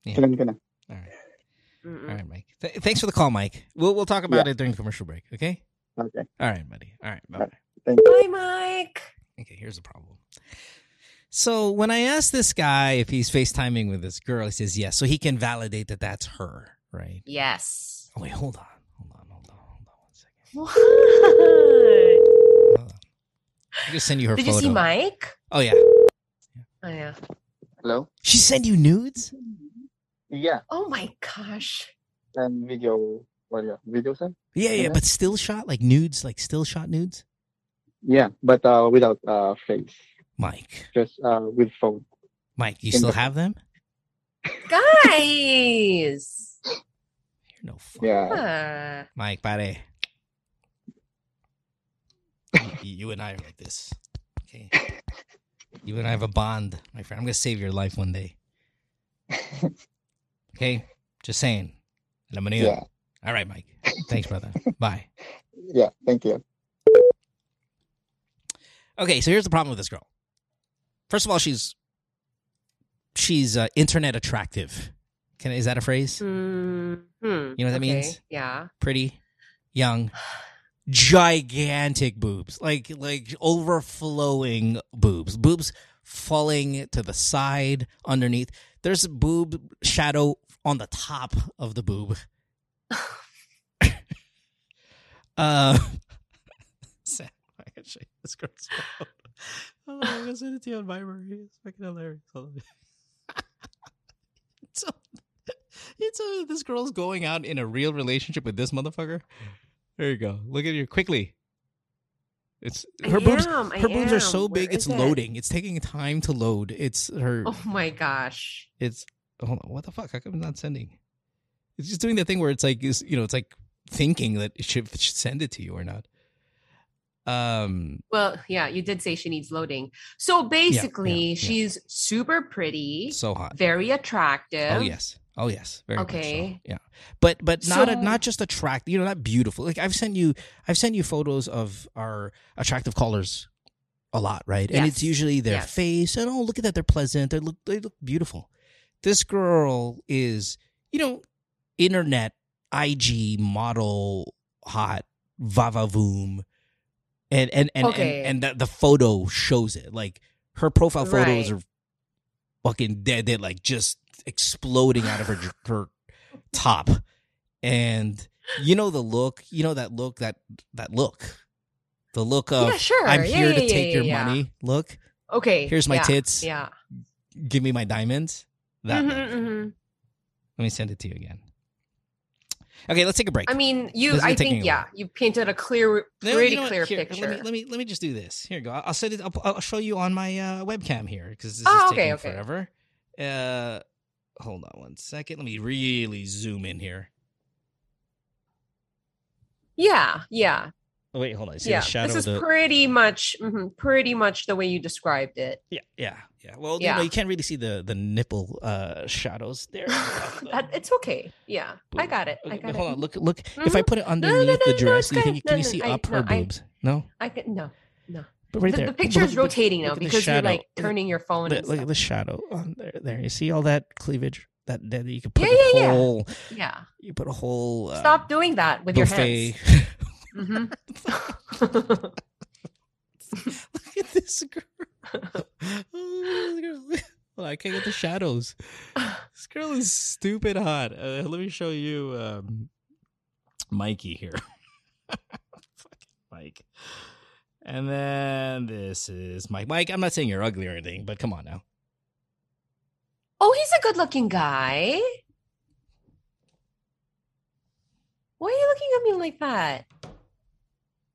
Kailan ka na? All right, Mm-mm. all right, Mike. Th- thanks for the call, Mike. We'll we'll talk about it during the commercial break. Okay. Okay. All right, buddy. All right. Bye. Bye, Mike. Okay, here's the problem. So when I asked this guy if he's FaceTiming with this girl, he says yes. So he can validate that that's her, right? Yes. Oh wait, hold on, hold on, hold on, hold on one second. What? Hold on. I just send you her Did photo. you see Mike? Oh yeah, Oh yeah. Hello? she sent you nudes. Yeah. Oh my gosh. And video, what yeah, video sir? Yeah, yeah, Yeah. but still shot like nudes, like still shot nudes. Yeah, but uh, without uh, face. Mike, Just uh, with phone. Mike, you In still the- have them? Guys. You're no fun. Yeah. Ah. Mike, pare. you, you and I are like this. Okay. You and I have a bond, my friend. I'm gonna save your life one day. Okay? Just saying. Alam mo na yun. Yeah. All right, Mike. Thanks, brother. Bye. Yeah. Thank you. Okay, so here's the problem with this girl. First of all, she's she's uh, internet attractive. Can is that a phrase? Hmm. hmm, You know what that means? Yeah. Pretty, young, gigantic boobs, like like overflowing boobs, boobs falling to the side, underneath. There's a boob shadow on the top of the boob. uh, can show you this. Hold on, I'm gonna send it to you on Viber. It's fucking hilarious. Hold on. so, it's uh, this girl's going out in a real relationship with this motherfucker. There you go. Look at you quickly. It's I her boobs. am, I Her boobs are so Where big, it's it? loading. It's taking time to load. It's her. Oh my gosh. It's hold on. What the fuck? How come it's not sending? It's just doing the thing where it's like is you know it's like thinking that it should, it should send it to you or not. Um. Well, yeah, you did say she needs loading. So basically, yeah. she's super pretty, So hot. very attractive. Oh yes. Oh yes. Very much so. Okay. Yeah. But but not a, not just attract. You know, not beautiful. Like I've sent you I've sent you photos of our attractive callers a lot, right? And it's usually their Yes. face and oh look at that they're pleasant. They look they look beautiful. This girl is, you know, internet IG model hot vavavoom. And and and Okay. and, and the, the photo shows it. Like her profile photos Right. are fucking dead. They're like just exploding out of her her top, and you know the look. You know that look. That that look. The look of yeah, sure. I'm Yeah, here yeah, to take your money. Look, Okay. Here's my tits. Yeah. give me my diamonds. That. Mhm, look. mhm. Let me send it to you again. Okay, let's take a break. I mean, you. I think yeah, you painted a clear, No, pretty you know clear Here, picture. Let me let me let me just do this. Here you go. I'll send it. I'll, I'll show you on my uh, webcam here because this Oh, is okay, taking okay. forever. Uh, hold on one second. Let me really zoom in here. yeah, yeah, Oh, wait, hold on. See yeah. the shadow This is the pretty much, mhm, pretty much the way you described it. yeah yeah yeah. Well, you know, you can't really see the the nipple uh shadows there. That, it's okay. Yeah, I got it. I got but it. hold on. Look look. If I Mhm. put it no, no, underneath no, the no, dress, you think can No, you see I- up her no, I- boobs? No, I can no. No. but right the, there. the picture is look- look- rotating now look because you're like turning your phone. Look, look at the shadow on there. There, you see all that cleavage that that you could put Yeah, a yeah, yeah. whole. Yeah. You put a whole. Uh, Stop doing that with your hands. hmm Look at this girl. Hold I can't get the shadows. This girl is stupid hot. Uh, let me show you um, Mikey here. Fucking Mike. And then this is Mike. Mike, I'm not saying you're ugly or anything, but come on now. oh, he's a good-looking guy. Why are you looking at me like that?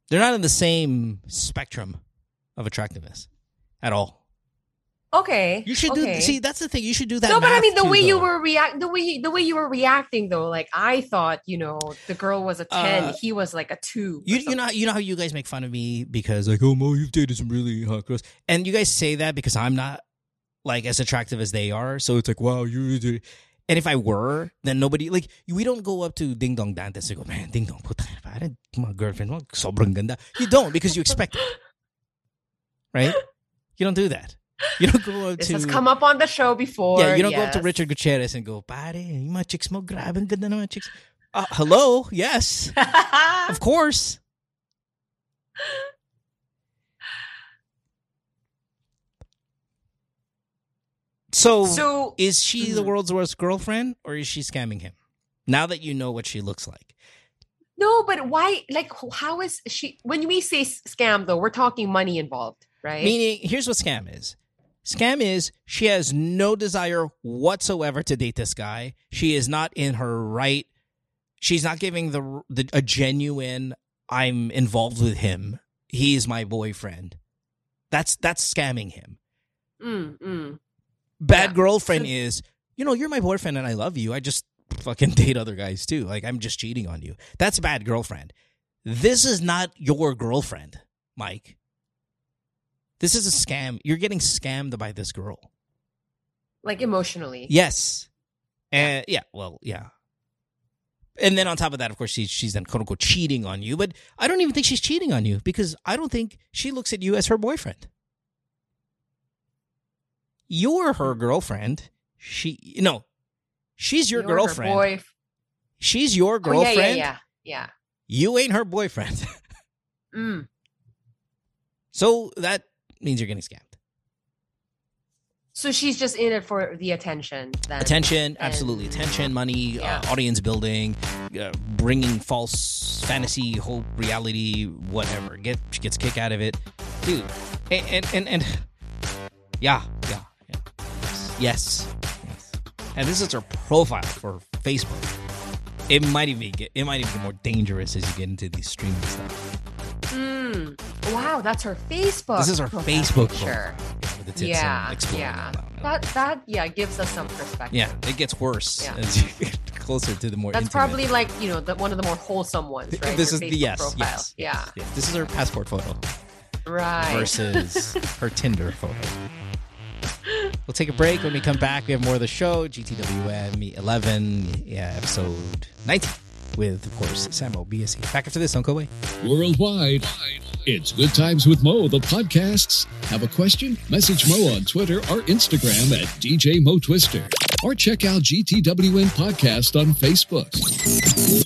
They're not in the same spectrum of attractiveness at all. Okay. You should okay. do. See, that's the thing. You should do that. no, but I mean the too, way you were react, the way you, the way you were reacting though, like I thought, you know, the girl was a ten, Uh, he was like a two. You, you know you know how you guys make fun of me because like oh Mo you've dated some really hot girls and you guys say that because I'm not like as attractive as they are so it's like wow you do and if I were then nobody like we don't go up to Dingdong Dantes and go man Ding Dong puta my girlfriend sobrang ganda you don't because you expect it right you don't do that you don't go up This to has come up on the show before. yeah you don't go up to. Richard Gutierrez and go pare mga chicks mo ganda ng mga chicks uh, hello yes of course So, so is she the Mhm. world's worst girlfriend or is she scamming him? Now that you know what she looks like. no, but why? Like, how is she? When we say scam, though, we're talking money involved, right? Meaning, here's what scam is. Scam is she has no desire whatsoever to date this guy. She is not in her right. She's not giving the, the a genuine I'm involved with him. He is my boyfriend. That's that's scamming him. Mm, mm. Bad Yeah. girlfriend So- is, you know, you're my boyfriend and I love you. I just fucking date other guys too. Like I'm just cheating on you. That's bad girlfriend. This is not your girlfriend, Mike. This is a scam. You're getting scammed by this girl. like emotionally. Yes. And yeah, well, yeah. And then on top of that, of course, she's she's then quote unquote cheating on you. But I don't even think she's cheating on you because I don't think she looks at you as her boyfriend. You're her girlfriend. She no, she's your You're girlfriend. She's your Oh, yeah, girlfriend. yeah, yeah, You ain't her boyfriend. yeah. Mm. so that means you're getting scammed. So she's just in it for the attention. Then. Attention, absolutely. Attention, money, Yeah. uh, audience building, uh, bringing false fantasy, hope, reality, whatever. Get she gets a kick out of it, dude. And and and, and yeah, yeah, yeah. Yes, yes. And this is her profile for Facebook. It might even get it might even get more dangerous as you get into these streaming stuff. Mm. That's her Facebook. This is her profile Facebook picture. Yeah, with the tits Yeah, yeah. That that yeah gives us some perspective. yeah, it gets worse Yeah. as you get closer to the more. That's intimate. probably like you know the, one of the more wholesome ones, right? This Your is the yes, profile. yes, yeah, yes, yes. This is her passport photo right. versus her Tinder photo. We'll take a break. When we come back, we have more of the show. GTWM 11, yeah, episode 19, with of course Samo BSE. Back after this, go away. Worldwide, it's Good Times with Mo, the podcasts. Have a question? Message Mo on Twitter or Instagram at DJ Mo Twister. Or check out GTWM Podcast on Facebook.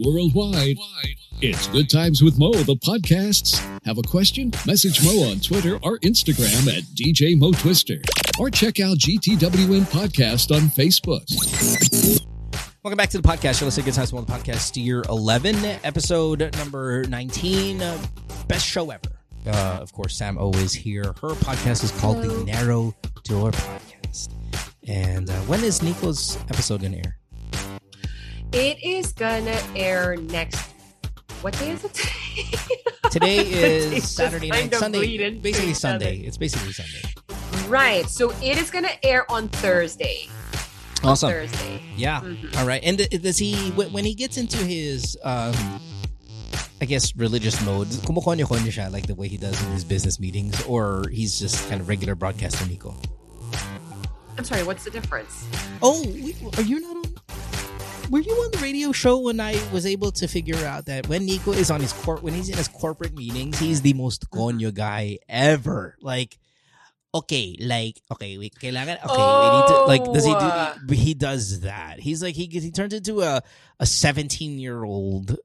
Worldwide, it's Good Times with Mo, the podcasts. Have a question? Message Mo on Twitter or Instagram at DJ Mo Twister. Or check out GTWM Podcast on Facebook. Welcome back to the podcast. You're listening to Good Times with Mo, the Podcast, year 11, episode number 19. Uh, best show ever. Uh, of course, Sam O is here. Her podcast is called The Narrow Door Podcast. And uh, when is Nico's episode going to air? It is gonna air next. What day is it? Today is Saturday night, Sunday. Basically Sunday. It's basically Sunday. right. So it is gonna air on Thursday. Awesome. Thursday. Yeah. Mhm. All right. And does he when he gets into his um I guess religious mode, kumukonyo-konyo siya like the way he does in his business meetings or he's just kind of regular broadcaster Nico? I'm sorry. What's the difference? Oh, are you not on were you on the radio show when I was able to figure out that when Nico is on his court when he's in his corporate meetings, he's the most konyo guy ever. Like okay, like okay, wait, kailangan okay, we need to like does he Oh. do he does that. He's like he he turns into a a 17-year-old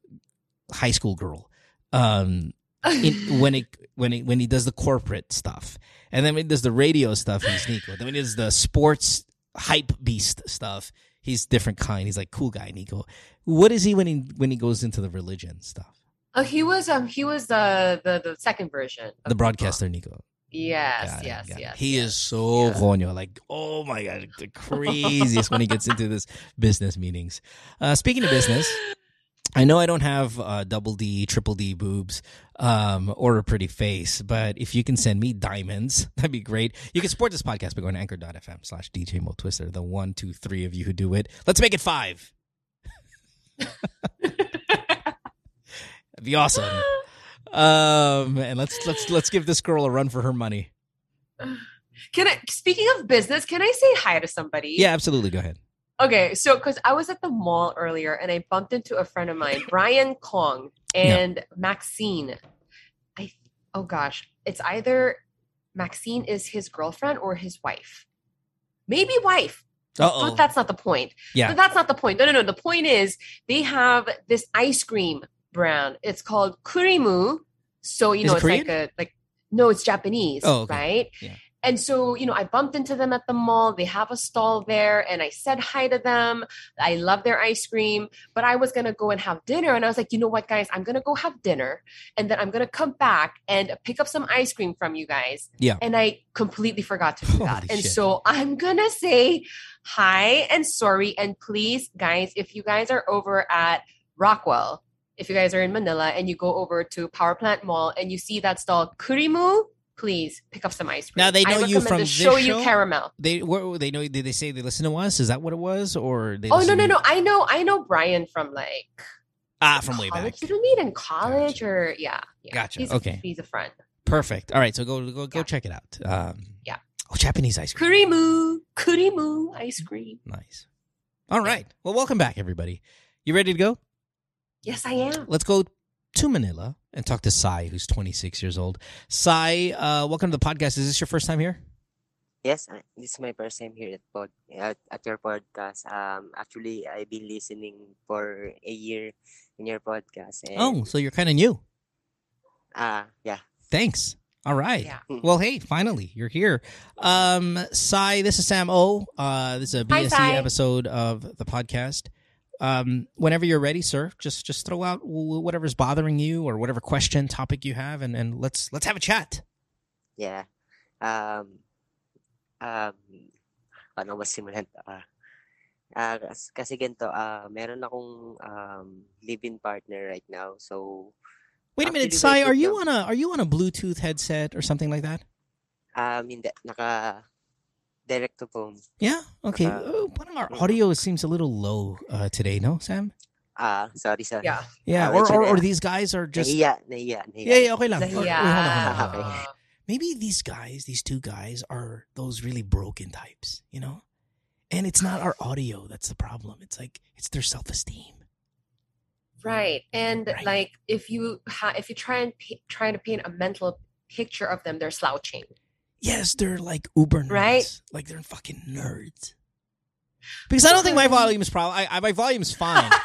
high school girl. Um in, when it when it when he does the corporate stuff, and then when he does the radio stuff, he's Nico. Then when he does the sports hype beast stuff, he's different kind. He's like cool guy Nico. What is he when he when he goes into the religion stuff? Oh, he was um he was the the, the second version. of The broadcaster Nico. Yes, it, yes, yes. He yes. is so Yeah. Like, oh my god, the craziest when he gets into this business meetings. Uh, speaking of business, I know I don't have uh, double D, triple D boobs, um, or a pretty face, but if you can send me diamonds, that'd be great. You can support this podcast by going to anchor.fm slash DJ Mo Twister. The one, two, three of you who do it. Let's make it five. That'd be awesome. Um, and let's let's let's give this girl a run for her money. Can I? Speaking of business, can I say hi to somebody? Yeah, absolutely. Go ahead. Okay, so because I was at the mall earlier and I bumped into a friend of mine, Brian Kong and Maxine. I oh gosh, it's either Maxine is his girlfriend or his wife. Maybe wife. Uh But that's not the point. Yeah. But that's not the point. No, no, no. The point is they have this ice cream brand. It's called Kurimu. So, you Is know, it it's Korean? like a like no, it's Japanese, Oh, okay. right? Yeah. And so, you know, I bumped into them at the mall. They have a stall there and I said hi to them. I love their ice cream, but I was going to go and have dinner. And I was like, you know what, guys, I'm going to go have dinner and then I'm going to come back and pick up some ice cream from you guys. Yeah. And I completely forgot to do that. And shit. so I'm going to say hi and sorry. And please, guys, if you guys are over at Rockwell, if you guys are in Manila and you go over to Power Plant Mall and you see that stall Kurimu, please pick up some ice cream. Now, they know you from the this show you caramel. They where they know? Did they say they listen to us? Is that what it was, or they Oh no no no! I know I know Brian from like Ah, from way back. college. Did we meet in college Gotcha. or yeah? yeah. Gotcha, He's okay. he's a friend. Perfect. All right, so go go go Yeah. check it out. Um, Yeah. Oh, Japanese ice cream. Kurimu, kurimu ice cream. Nice. All right. Well, welcome back, everybody. You ready to go? Yes, I am. Let's go to Manila and talk to Sai, who's 26 years old. Sai, uh, welcome to the podcast. Is this your first time here? Yes, this is my first time here at pod at, at your podcast. Um, actually, I've been listening for a year in your podcast. And, Oh, so you're kind of new. ah, yeah. Thanks. All right. Yeah. Well, hey, finally, you're here. Um, Sai, this is Sam O. Uh, this is a Hi, BSE Sai. episode of the podcast. Um, whenever you're ready, sir, just just throw out whatever's bothering you or whatever question, topic you have, and, and let's let's have a chat. Yeah. Um, um, ano ba simulan? Ah, ah, kas- kasi ganito, ah, meron akong um, live-in partner right now. So, Wait a minute, Sai, are you on a are you on a Bluetooth headset or something like that? um, hindi, naka direct to phone. Yeah. Okay. Uh, oh, parang our mm. audio seems a little low uh, today, no, Sam? Ah, sorry, sorry. Yeah. Yeah. Ah, or, or or these guys are just Nahiya, nahiya, nahiya. yeah, yeah, okay lang. Or- wait, hold on, hold maybe these guys, these two guys, are those really broken types, you know? And it's not our audio that's the problem. It's like it's their self esteem. Right. And Right. like if you ha- if you try and p- try to paint a mental picture of them, they're slouching. Yes, they're like uber nerds. Right. Like they're fucking nerds. Because I don't think my volume is problem. I, I my volume's fine.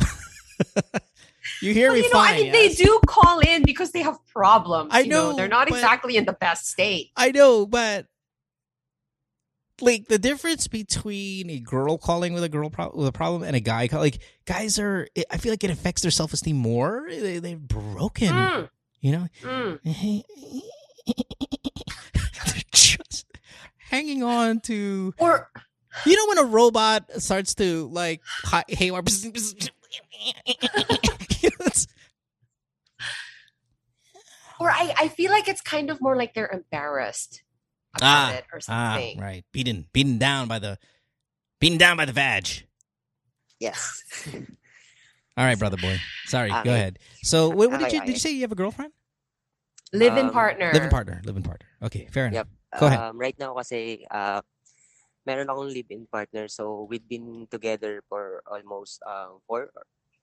you hear Well, me you know, fine? I mean, yes? they do call in because they have problems. I you know, know, they're not exactly in the best state. I know, but like the difference between a girl calling with a girl pro- with a problem and a guy call, like guys are. It, I feel like it affects their self esteem more. They, they're broken, Mm, you know. mm. they're just hanging on to. Or You know when a robot starts to like haywire. Or I, I feel like it's kind of more like they're embarrassed about Ah, it or ah, something. right. Beaten, beaten down by the, beaten down by the vag. Yes. All right, brother boy. Sorry, go ahead. So, what, what did you did you say? You have a girlfriend? Live-in Um, partner. Living partner, living partner. Okay, fair enough. Yep. Go ahead. Um, right now kasi uh, meron akong live-in partner so we've been together for almost um, four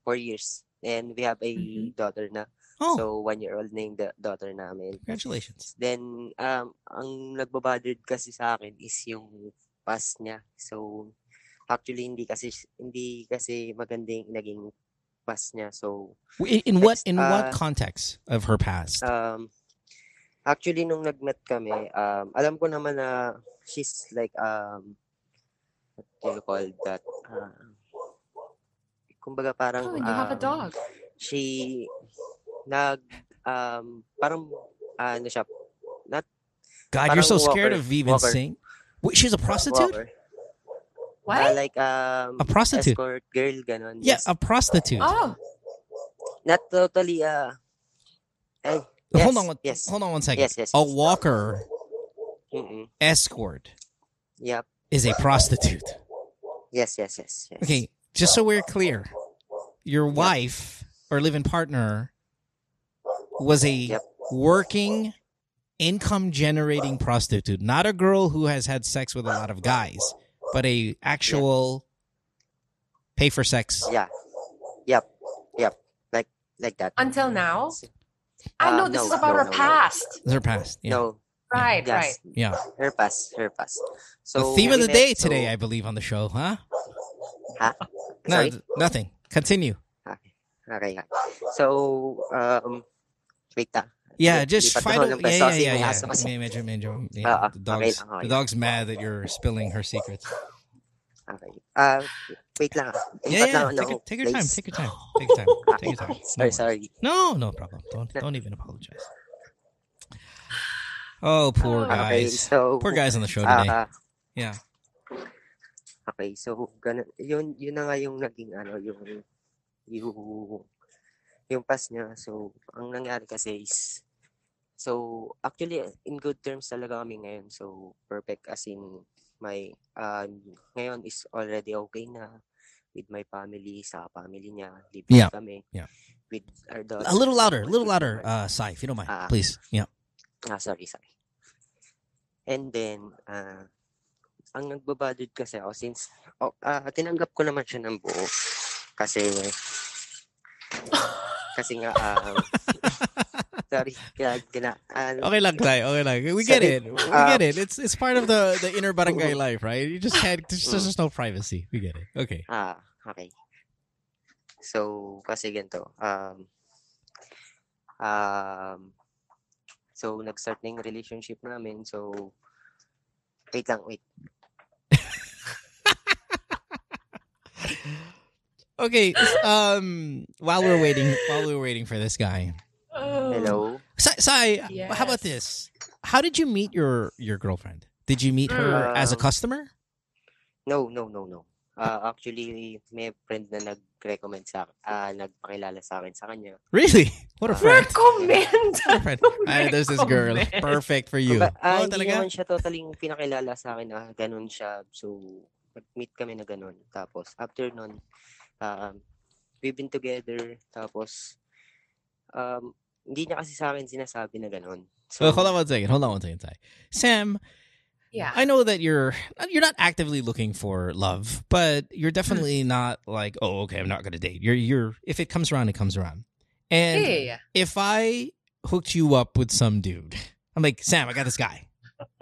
four years and we have a Mhm. daughter na. Oh, So one year old na yung da- daughter namin. congratulations. Then um ang nagbabothered kasi sa akin is yung past niya. So actually hindi kasi hindi kasi magandang naging past niya. So In, in what Next, in what uh, context of her past? Um, actually, nung nag-met kami, um, alam ko naman na she's like, um, what do you call that? Uh, kumbaga parang, Oh, and you have a um, dog. She, nag, um, parang, ah, ano siya, not God, you're so parang scared walker, of even walker. saying. Wait, she's a prostitute. walker. What? Ah, like, um, A prostitute. escort girl, ganon. Yeah, Yes. a prostitute. oh, Not totally, uh, ay, hold on, one, yes. hold on one second. Yes, yes, A walker mm escort Yep. is a prostitute. Yes, yes, yes, yes. Okay, just so we're clear, your wife or live-in partner was a Yep. working, income-generating prostitute, not a girl who has had sex with a lot of guys, but a actual pay for sex. Yeah. Yep. Yep. Like like that. until now. I know Uh, this no, is about no, her no, no. past. Her past. Yeah. No. Right, Yes. right. Yeah. Her past. Her past. So the theme of the met- day so- today, I believe, on the show, huh? Huh? No, Sorry? th- nothing. Continue. Okay. Okay. So um wait ah. Yeah, just naman find a yeah, yeah, yeah, yeah. aso kasi. May- Medyo, medyo, yeah. Ah, ah, the dog's, lang, okay the dog's mad that you're spilling her secrets. Okay. Uh wait lang. ah. Yeah, yeah. lang Take, your- take your time. Take your time. Take your time. Take your time. No sorry, worries. sorry. No, no problem. Don't don't even apologize. Oh, poor. Okay, guys. so Poor guys on the show today. ah, Yeah. okay, so ganun, yun yun na nga yung naging ano yung yung yung past niya. So ang nangyari kasi is So, actually, in good terms talaga kami ngayon. So, perfect as in my, uh, ngayon is already okay na with my family, sa family niya, live Yeah, kami. yeah. With our daughter. A little louder, a little louder, uh, Sai, if you don't mind, Ah. please. Yeah. Ah, sorry, sorry. And then, ah, ang nagbabudget kasi ako since, oh, ah, tinanggap ko naman siya ng buo. Kasi, kasi nga, um, sorry, ah, Okay lang, Sai. Okay lang. We get Sorry. it. We Uh, get it. It's it's part of the the inner barangay life, right? You just can't. There's, just no privacy. We get it. Okay. Ah, okay. So, kasi ganito, um, um, so, nag-start na yung relationship namin. So, wait lang, wait. Okay. Um. While we're waiting, while we were waiting for this guy, Hello? Sai, Sai how about this? How did you meet your your girlfriend? Did you meet her as a Um, customer? No, no, no, no. Ah, actually, may friend na nag-recommend sa ah nagpakilala sa akin sa kanya. Really? What a Ah. friend. Recommend. What a friend. Ay, there's this girl. Perfect for you. Kumbaga, ah, Oh, hindi talaga? naman siya totally pinakilala sa akin na ganun siya. So, nag-meet kami na ganun. Tapos, after nun, um, we've been together. Tapos, um, hindi niya kasi sa akin sinasabi na ganun. So, Well, hold on one second. Hold on one second, Sai. Sam, Yeah. I know that you're you're not actively looking for love, but you're definitely not like, oh, okay, I'm not gonna date. You're you're if it comes around, it comes around. And Hey. if I hooked you up with some dude, I'm like, Sam, I got this guy.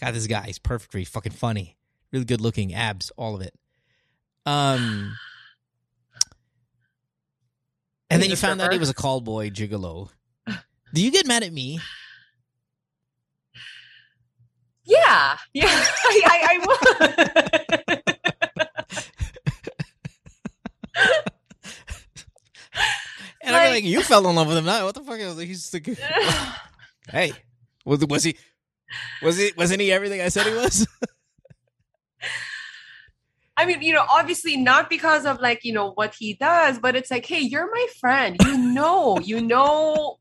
got this guy. He's perfect for you. Fucking funny, really good looking, abs, all of it. Um, and then you found out he was a call boy gigolo. Do you get mad at me? Yeah. Yeah. I, I, I And I'm Like- like, you fell in love with him. Now, what the fuck? I was like, he's the Hey, was was he? Was he? Wasn't he everything I said he was? I mean, you know, obviously not because of like, you know, what he does, but it's like, hey, you're my friend. You know, you know,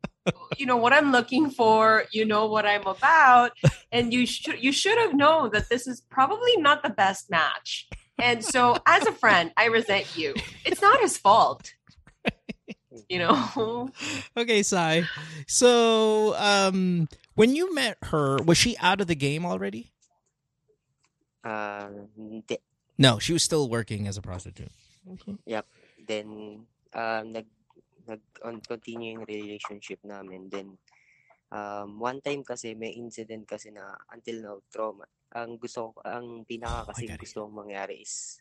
you know what I'm looking for, you know what I'm about, and you should you should have known that this is probably not the best match. And so as a friend, I resent you. It's not his fault. You know? okay, Sai. So, um, when you met her, was she out of the game already? hindi. No, she was still working as a prostitute. Okay. Yep. Then, um, nag, nag on continue yung relationship namin. Then, um, one time kasi may incident kasi na until now trauma. Ang gusto ko, ang pinaka kasi Oh, I got it. gusto kong mangyari is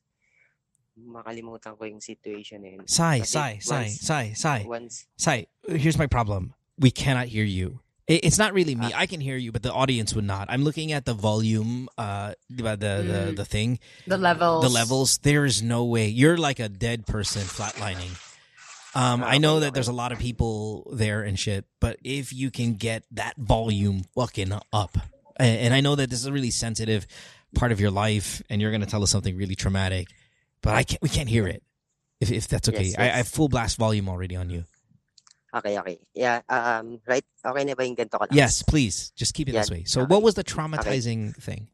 makalimutan ko yung situation na yun. Sai, Kasi Sai, Sai, Sai, Sai, Once, Sai. Here's my problem. We cannot hear you. It- It's not really me. Ah. I can hear you, but the audience would not. I'm looking at the volume, uh, the the the, Mm. the thing, The levels. the levels. There is no way. You're like a dead person flatlining. Um, I Ah, know that there's a lot of people there and shit, but if you can get that volume fucking up, and, I know that this is a really sensitive part of your life, and you're gonna tell us something really traumatic, but I can't. We can't hear it. If if that's okay, Yes, I, I have full blast volume already on you. Okay, okay. Yeah, um, right? Okay na ba yung ganito ka lang? Yes, please, just keep it this Yeah, way. So, okay. what was the traumatizing thing?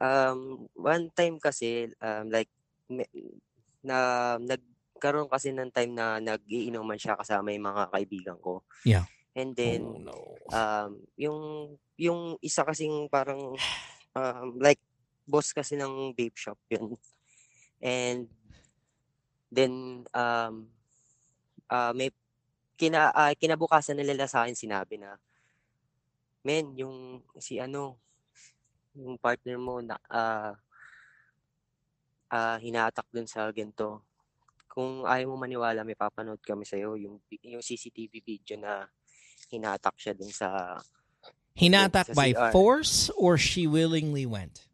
Um, one time kasi, um, like, na nagkaroon kasi ng time na nag-iinuman siya kasama yung mga kaibigan ko. Yeah. And then, oh no. um, yung, yung isa kasing parang, um, like, boss kasi ng vape shop yun. And, then, um, uh, may, kina, ah, kinabukasan nila sa akin sinabi na, men, yung, si ano, yung partner mo na, ah, ah, hinatak dun sa ganito. Kung ayaw mo maniwala, may papanood kami sa'yo, yung, yung CCTV video na hinatak siya dun sa, Hinatak sa by CR. force or she willingly went?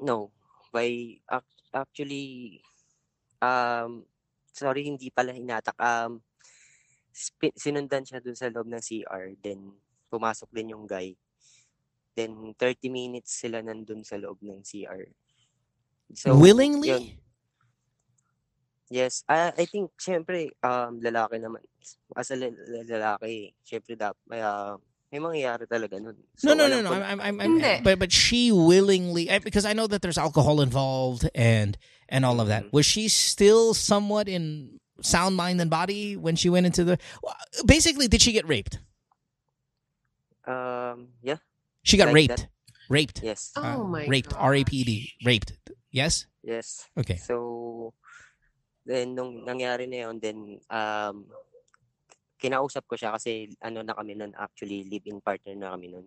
No, by ac- actually um sorry hindi pala hinatak um sinundan siya dun sa loob ng CR then pumasok din yung guy. Then 30 minutes sila nandun sa loob ng CR. So, willingly? yun. Yes. I I think siyempre um lalaki naman. As a la- la- lalaki, siyempre dap may ah, may mangyayari talaga nun. No, So, no, no, no. ko- I'm, I'm, I'm, Hindi. but but she willingly I- because I know that there's alcohol involved and and all of that. Mhm. Was she still somewhat in sound mind and body when she went into the? Basically, did she get raped? um yeah, She got Like raped. Raped. yes. Oh Uh, my raped. gosh. R A P D. Raped. Yes. Yes. Okay. So, then nung nangyari na yun, then um, kinausap ko siya kasi ano na kami nun, actually live-in partner na kami nun.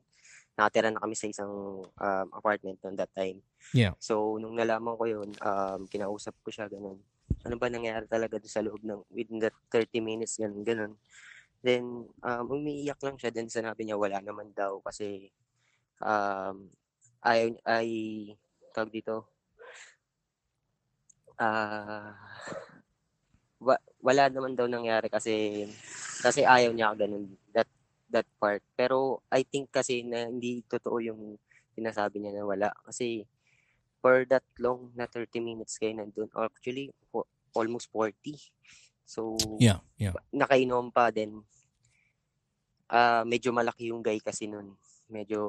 Nakatira na kami sa isang um, apartment nun that time. Yeah. So, nung nalaman ko yun, um, kinausap ko siya, ganun. Ano ba nangyari talaga doon sa loob ng, within the 30 minutes, ganun, ganun. Then, um, umiiyak lang siya, then sinabi niya wala naman daw kasi um, ay, ay, tawag dito, ah wa- wala naman daw nangyari kasi kasi ayaw niya ganun that that part pero I think kasi na hindi totoo yung sinasabi niya na wala kasi for that long na 30 minutes kayo nandun actually for almost 40 so Yeah. Yeah. nakainom pa din ah medyo malaki yung guy kasi nun medyo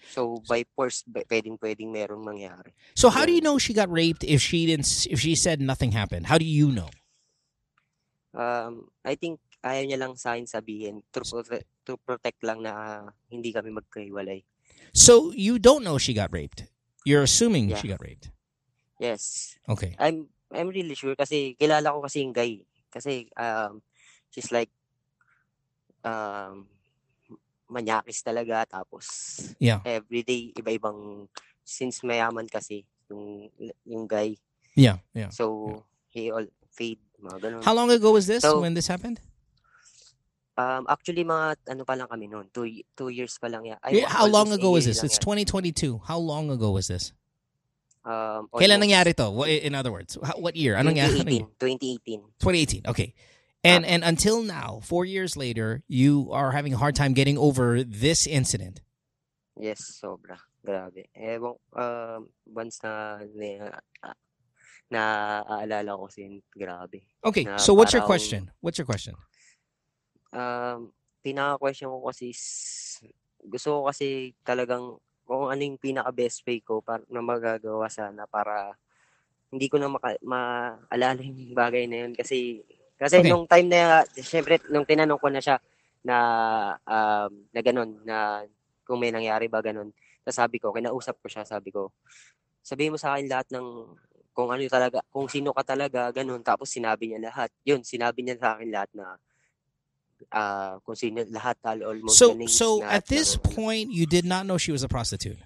so by force pwedeng pwedeng merong mangyari So how do you know she got raped if she didn't? If she said nothing happened, how do you know? Um, I think ayaw niya lang sa akin sabihin to, prote- to protect lang na ah, hindi kami magkahiwalay. So you don't know she got raped. You're assuming Yeah. she got raped. Yes. Okay. I'm I'm really sure kasi kilala ko kasi yung guy. Kasi um she's like um manyakis talaga tapos Yeah. everyday iba-ibang since mayaman kasi yung yung guy. Yeah. Yeah. So he all fade mga ganun. How long ago was this So- when this happened? Um actually mga ano pa lang kami noon, two, two years pa lang Yeah, how long ago was this? It's yan. 2022. How long ago was this? Um, Kailan nangyari to? In other words, what year? Anong nangyari? Anong year? 2018. 2018. Okay. And and until now, four years later, you are having a hard time getting over this incident. Yes, sobra. Grabe. Ewan, um, once na, na, na aalala ko sin, grabe. Okay. Na So what's your question? What's your question? Um, pinaka-question ko kasi is, gusto ko kasi talagang kung ano yung pinaka-best way ko para, na magagawa sana para hindi ko na maka, maalala yung bagay na yun. Kasi kasi Okay. nung time na syempre nung tinanong ko na siya na um, na ganun na kung may nangyari ba ganun sabi ko kinausap ko siya sabi ko sabihin mo sa akin lahat ng kung ano talaga kung sino ka talaga ganun. Tapos sinabi niya lahat. Yun sinabi niya sa akin lahat na ah kung sino lahat almost So so at this ng- point, you did not know she was a prostitute.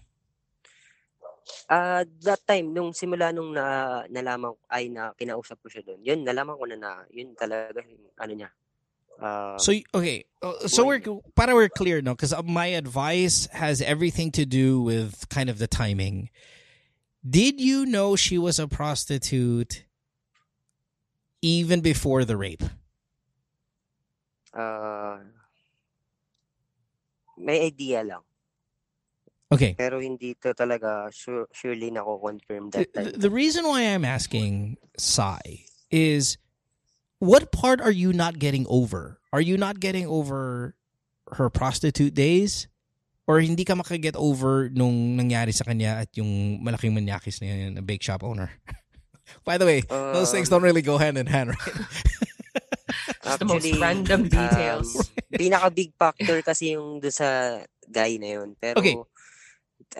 Ah, that time nung simula nung na nalaman ay na kinausap ko siya doon. Yun nalaman ko na na yun talaga yung ano niya. Ah, So okay, uh, so we're para we're clear no, because my advice has everything to do with kind of the timing. Did you know she was a prostitute even before the rape? Ah, may idea lang. Okay. Pero hindi to talaga sure, surely nako-confirm The, that time. the reason why I'm asking Sai is what part are you not getting over? Are you not getting over her prostitute days? Or hindi ka makaget over nung nangyari sa kanya at yung malaking manyakis na yun, na bake shop owner? By the way, those things Um, don't really go hand in hand, right? Just the most Actually, random details. Um, pinaka big factor kasi yung do sa guy na yun. Pero Okay.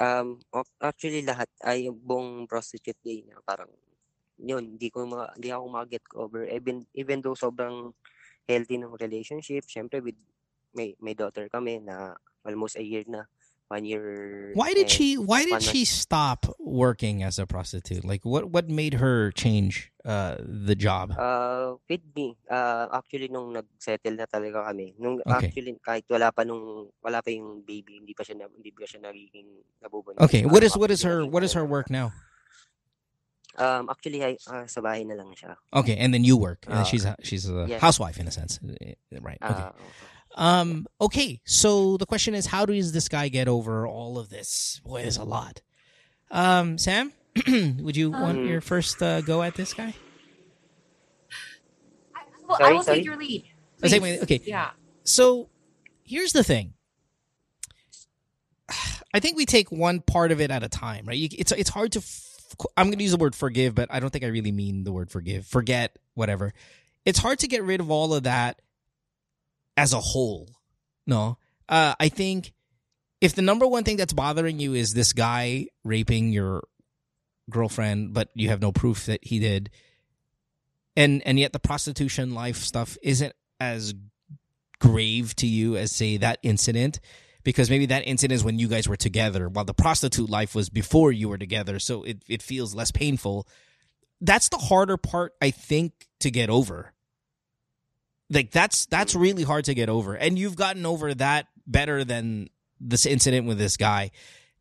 um ac- actually lahat ay yung buong prostitute gay niya parang yun, hindi ko ma, hindi ako ma-get over even even though sobrang healthy ng relationship, syempre with may may daughter kami na almost a year na one year why did she why did one month. she stop working as a prostitute? Like what what made her change uh the job? Uh, with me, uh, actually nung nag-settle na talaga kami, nung Okay. actually kahit wala pa nung wala pa yung baby, hindi pa siya hindi pa siya nagiging nabubuntis. Okay, what is what is her what is her work now? Um, actually ay, ah, sa bahay na lang siya. Okay, and then you work. And Uh, she's a, she's a yes. housewife in a sense, Eh, right? Okay. Ah, Um. Okay. So the question is, how does this guy get over all of this? Boy, there's a lot. Um, Sam, would you want Um, your first uh, go at this guy? Well, I will sorry? take your lead. I'll take Please. okay. Yeah. So here's the thing. I think we take one part of it at a time, right? You, it's it's hard to. F- I'm going to use the word forgive, but I don't think I really mean the word forgive. Forget, whatever. It's hard to get rid of all of that as a whole. No, uh, I think if the number one thing that's bothering you is this guy raping your girlfriend, but you have no proof that he did, and and yet the prostitution life stuff isn't as grave to you as say that incident because maybe that incident is when you guys were together while the prostitute life was before you were together so it, it feels less painful that's the harder part i think to get over like that's that's really hard to get over. And you've gotten over that better than this incident with this guy.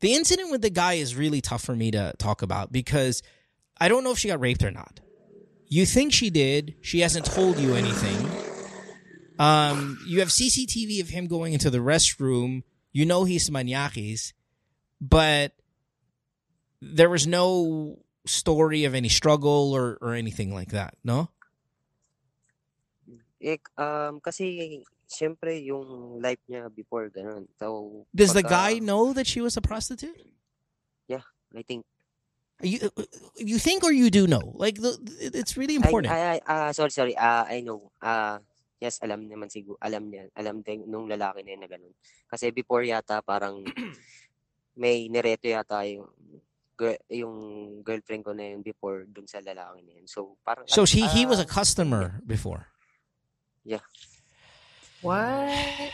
The incident with the guy is really tough for me to talk about because i don't know if she got raped or not. You think she did. She hasn't told you anything. Um, you have CCTV of him going into the restroom. You know he's maniakis, but there was no story of any struggle or, or anything like that, no? Eh, um, kasi, siyempre, yung life niya before, ganun. So, Does the guy know that she was a prostitute? Yeah, I think, You you think or you do know? Like the, it's really important. I, I, ah, sorry, sorry, ah, I know, ah, yes, alam naman siguro, alam niya, alam din nung lalaki na yun na ganun. Kasi before yata, parang, may nireto yata yung, girl, yung girlfriend ko na yun before dun sa lalaki na yun. So, parang, so he he was a ah, customer before. What?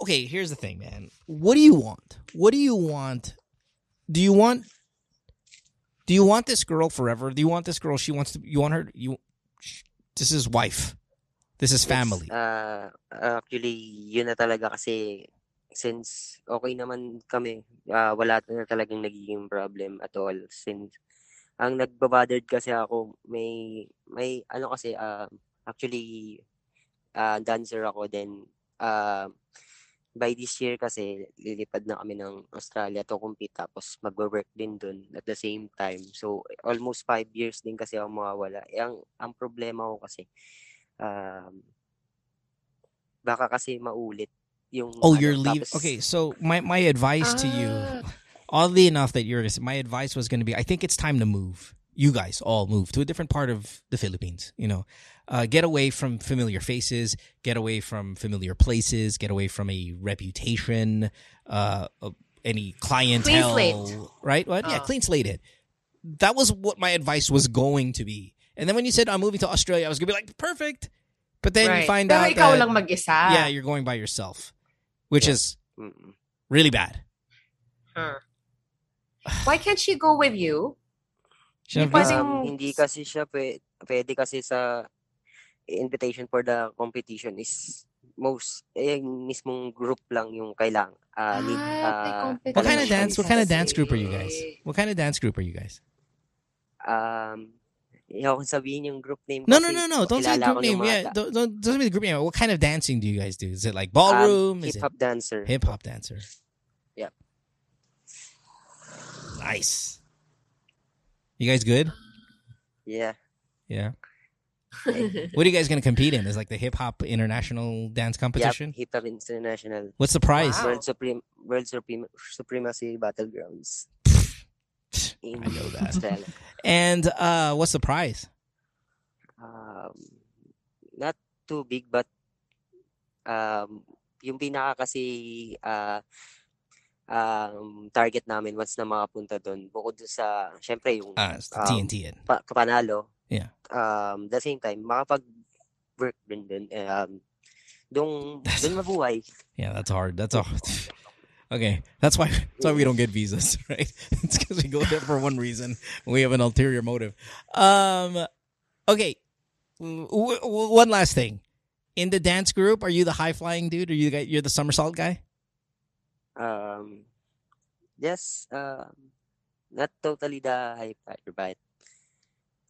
okay, here's the thing, man. What do you want? What do you want? Do you want Do you want this girl forever? Do you want this girl she wants to you want her you sh- This is wife. This is yes, family. ah, actually, yun na talaga kasi, since okay naman kami, ah, wala na talagang nagiging problem at all. Since, ang nagbabothered kasi ako, may, may, ano kasi, ah, actually, ah, dancer ako, then, ah, by this year kasi, lilipad na kami ng Australia to compete, tapos magwo-work din dun at the same time. So, almost five years din kasi ako mawawala. Eh, ang, ang problema ko kasi, um, baka kasi maulit yung oh, ano, you're leaving. Okay, so my my advice to you, Ah, oddly enough, that you're my advice was going to be, I think it's time to move. You guys all move to a different part of the Philippines. You know, uh, get away from familiar faces, get away from familiar places, get away from a reputation, uh, any clientele, slate. right? What? Yeah, clean slate it. That was what my advice was going to be. And then when you said I'm moving to Australia, I was gonna be like, perfect. But then right. you find Pero out ikaw that lang mag-isa. yeah, you're going by yourself, which Yeah. is really bad. Why can't she go with you? Siya- Hindi pwedeng- Um, hindi kasi siya pwede, pwede kasi sa invitation for the competition is most eh, yung mismong group lang yung kailang uh, Ah, may ah, What kind of dance? What kind of dance group are you guys? What kind of dance group are you guys? um ayaw kong sabihin yung group name No, no, no, no. Don't say group name. Yeah, don't, don't, don't say the group name. What kind of dancing do you guys do? Is it like um, ballroom? Is hip-hop dancer hip hop dancer? Yep. Nice. You guys good? yeah Yeah. What are you guys gonna compete in? Is like the hip hop international dance yep competition? hip hop international What's the prize? Wow. world supreme world supreme supremacy battlegrounds I know that. And uh, what's the prize? um, not too big but um, yung pinaka kasi ah, um, target namin once na makapunta doon bukod dun sa syempre yung Uh, the um, TNT. Pa- panalo Yeah. um the same time makapag work din dun um dong dun mabuhay Yeah, that's hard. That's all. Okay, that's why that's why we don't get visas, right? It's because we go there for one reason. We have an ulterior motive. Um, okay. W- w- one last thing. In the dance group, are you the high flying dude? Or you the guy, you're the somersault guy? Um yes um not totally the high flyer but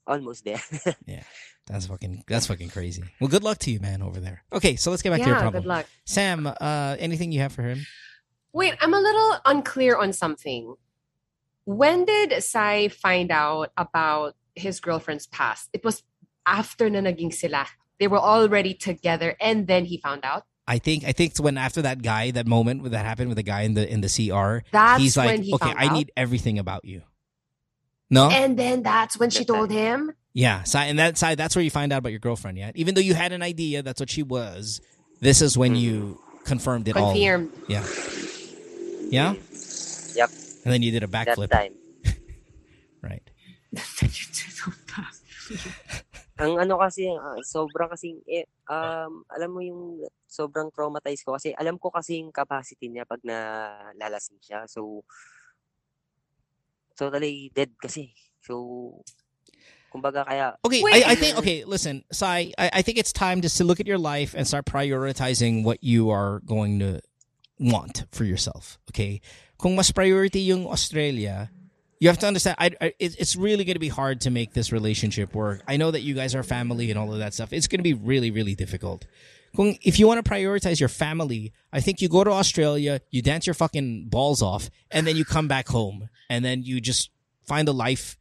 almost there yeah, That's fucking that's fucking crazy. Well, good luck to you, man, over there. Okay, so let's get back to your yeah, problem. good luck. Sam, uh, anything you have for him? Wait, I'm a little unclear on something. When did Sai find out about his girlfriend's past. It was after na naging sila. They were already together and then he found out. I think I think it's when after that guy, that moment that happened with the guy in the in the CR, That's he's like, when he okay, I out. need everything about you. No, And then that's when she told him. yeah, so, and that side, that's where you find out about your girlfriend. Yeah, even though you had an idea, that's what she was. This is when you mm-hmm. confirmed it all. Confirmed. Yeah, yeah, Yep, and then you did a that backflip, time. right? Ang ano kasi, ah, sobrang kasing, eh, um, alam mo yung sobrang traumatized ko kasi alam ko kasi yung capacity niya pag nalalasing siya. So, totally dead kasi. So, kumbaga kaya, Okay, Wait. I, I think okay. Listen, Sai, I, I think it's time just to look at your life and start prioritizing what you are going to want for yourself. Okay, kung mas priority yung Australia, you have to understand. I, I it's really going to be hard to make this relationship work. I know that you guys are family and all of that stuff. It's going to be really, really difficult. Kung, if you want to prioritize your family, I think you go to Australia, you dance your fucking balls off, and then you come back home, and then you just find a life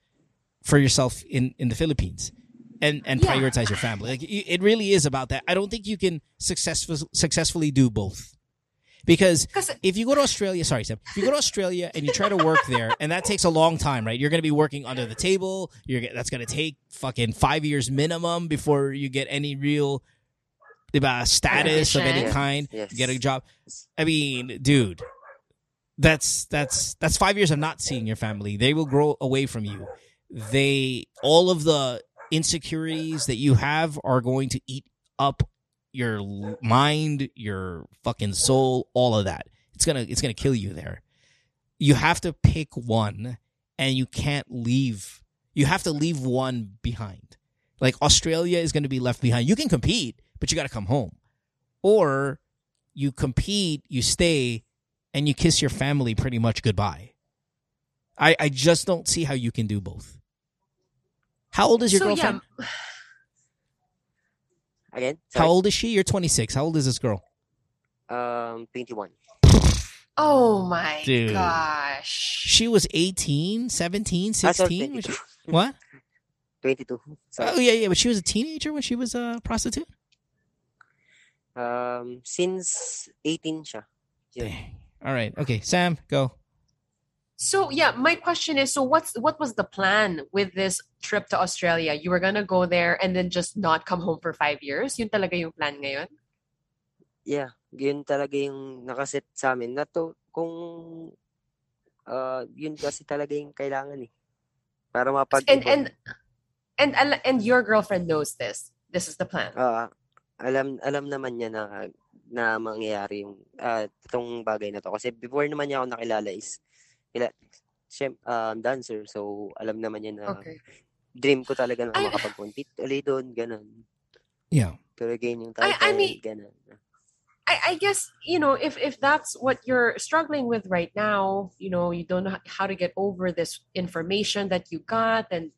for yourself in in the Philippines and and Yeah. prioritize your family. Like it really is about that. I don't think you can successful, successfully do both. Because 'Cause- if you go to Australia, sorry, Sam, if you go to Australia and you try to work there, and that takes a long time, right? You're going to be working under the table. You're that's going to take fucking five years minimum before you get any real, diba, status of any kind. Yes. Get a job. I mean, dude, that's that's that's five years of not seeing your family. They will grow away from you. They all of the insecurities that you have are going to eat up your mind, your fucking soul, all of that. It's gonna it's gonna kill you there. You have to pick one, and you can't leave. You have to leave one behind. Like Australia is going to be left behind. You can compete, but you got to come home, or you compete, you stay, and you kiss your family pretty much goodbye. I, I just don't see how you can do both. How old is your so girlfriend? yeah, again, How old is she? You're 26. How old is this girl? um, 21. oh my Dude. gosh. She was 18, 17, Ah, 16. when she- what? 22. Sorry. Oh, yeah, yeah. But she was a teenager when she was a prostitute? Um, since 18 siya. Yun. Dang. All right. Okay. Sam, go. So yeah, my question is so what's what was the plan with this trip to Australia? You were gonna go there and then just not come home for five years? Yun talaga yung plan ngayon? Yeah, yun talaga yung nakaset sa amin. Na to, kung uh, yun kasi talaga yung kailangan eh. Para mapag And and and and your girlfriend knows this. This is the plan. Ah, alam alam naman niya na na mangyayari yung ah, itong bagay na to kasi before naman niya ako nakilala is kila siyem, um, dancer so alam naman niya na Okay. dream ko talaga na I- makapag-compete ulit doon ganun Yeah. pero again yung I- I mean- ganun I, I guess you know if if that's what you're struggling with right now, you know you don't know how to get over this information that you got, and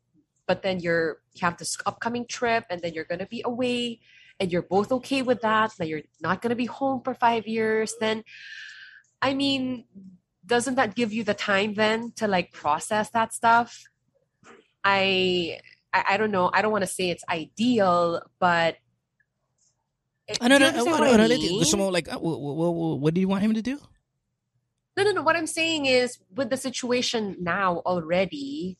but then you're you have this upcoming trip, and then you're gonna be away, and you're both okay with that. That you're not gonna be home for five years. Then, I mean, doesn't that give you the time then to like process that stuff? I I, I don't know. I don't want to say it's ideal, but. Ano, do ano, you understand ano, what I ano? Gusto mo, like, uh, wh- wh- wh- what do you want him to do? No, no, no. What I'm saying is, with the situation now already,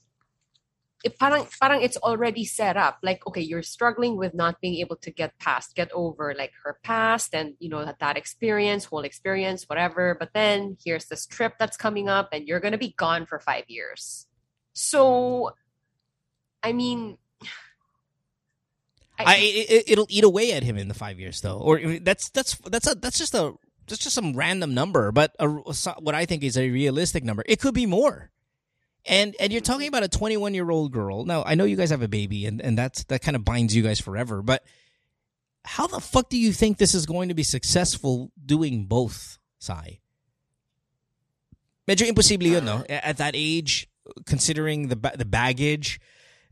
it parang, parang it's already set up. Like, okay, you're struggling with not being able to get past, get over like her past and, you know, that, that experience, whole experience, whatever. But then here's this trip that's coming up and you're going to be gone for five years. So, I mean, I, it, it'll eat away at him in the five years, though. Or that's that's that's a that's just a that's just some random number, but a, what I think is a realistic number. It could be more. And and you're talking about a 21 year old girl. Now I know you guys have a baby, and and that's that kind of binds you guys forever. But how the fuck do you think this is going to be successful doing both, Sai? Medyo imposible yun, no? At that age, considering the ba- the baggage,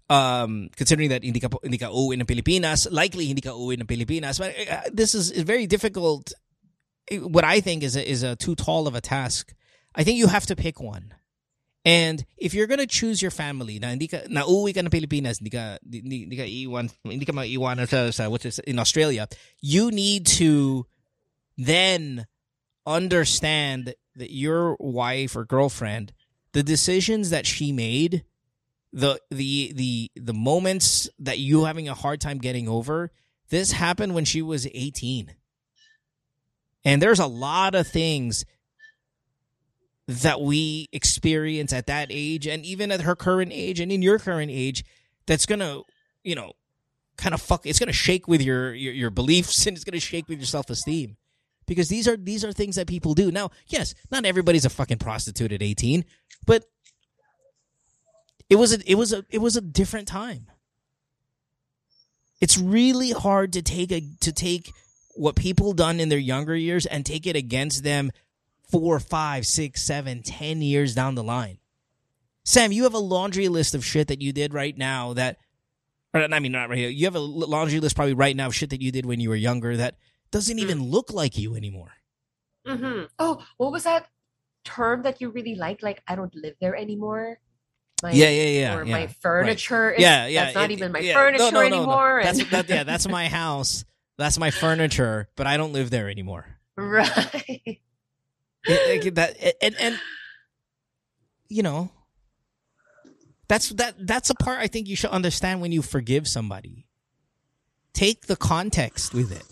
um, considering that hindi ka, hindi ka uwi ng Pilipinas, likely hindi ka uwi ng Pilipinas. But uh, this is is very difficult. What I think is a, is a too tall of a task. I think you have to pick one, And if you're gonna choose your family na hindi ka na uwi ka ng Pilipinas, hindi ka hindi, hindi ka iwan, hindi ka maiwan sa, sa which is in Australia, you need to then understand that your wife or girlfriend, the decisions that she made, the the the the moments that you having a hard time getting over, this happened when she was 18. And there's a lot of things that we experience at that age and even at her current age and in your current age that's gonna you know kind of fuck it's gonna shake with your your, your beliefs and it's gonna shake with your self-esteem. Because these are these are things that people do. Now yes not everybody's a fucking prostitute at 18 but it was a it was a it was a different time. It's really hard to take a to take what people done in their younger years and take it against them four, five, six, seven, ten years down the line. Sam, you have a laundry list of shit that you did right now that, or I mean, not right here. You have a laundry list probably right now of shit that you did when you were younger that doesn't even look like you anymore. Mm-hmm. Oh, what was that term that you really like? Like, I don't live there anymore. My, Yeah, yeah, yeah, Or yeah, my furniture. Is, yeah, yeah. That's not it- even my yeah. furniture No, no, no, anymore. That's that, yeah, that's my house. That's my furniture, but I don't live there anymore. right. It- it- that and and you know that's that that's a part I think you should understand when you forgive somebody. Take the context with it.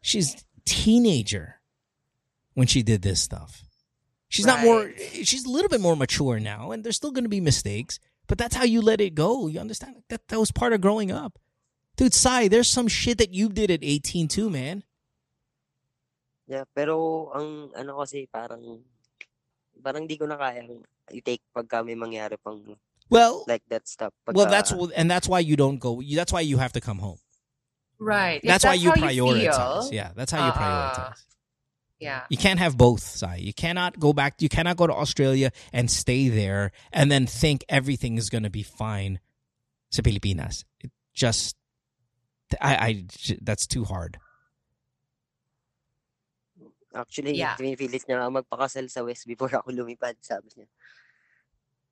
She's teenager when she did this stuff. She's not more she's a little bit more mature now and there's still going to be mistakes, but that's how you let it go. You understand that that was part of growing up. Dude, Sai, there's some shit that you did at 18 too, man. Yeah, pero ang ano kasi parang parang di ko na kayang i-take pagka may mangyari pang Well, like that stuff. Pagka, Well, that's wh- and that's why you don't go. you- That's why you have to come home. Right. If That's, why you how prioritize. feel, yeah, that's how you uh-uh. prioritize. Yeah. You can't have both, Sai. You cannot go back. You cannot go to Australia and stay there and then think everything is going to be fine. Sa Pilipinas, it just, I, I, j- that's too hard. Actually, Yeah. pinipilit niya nga magpakasal sa West before ako lumipad, sabi niya.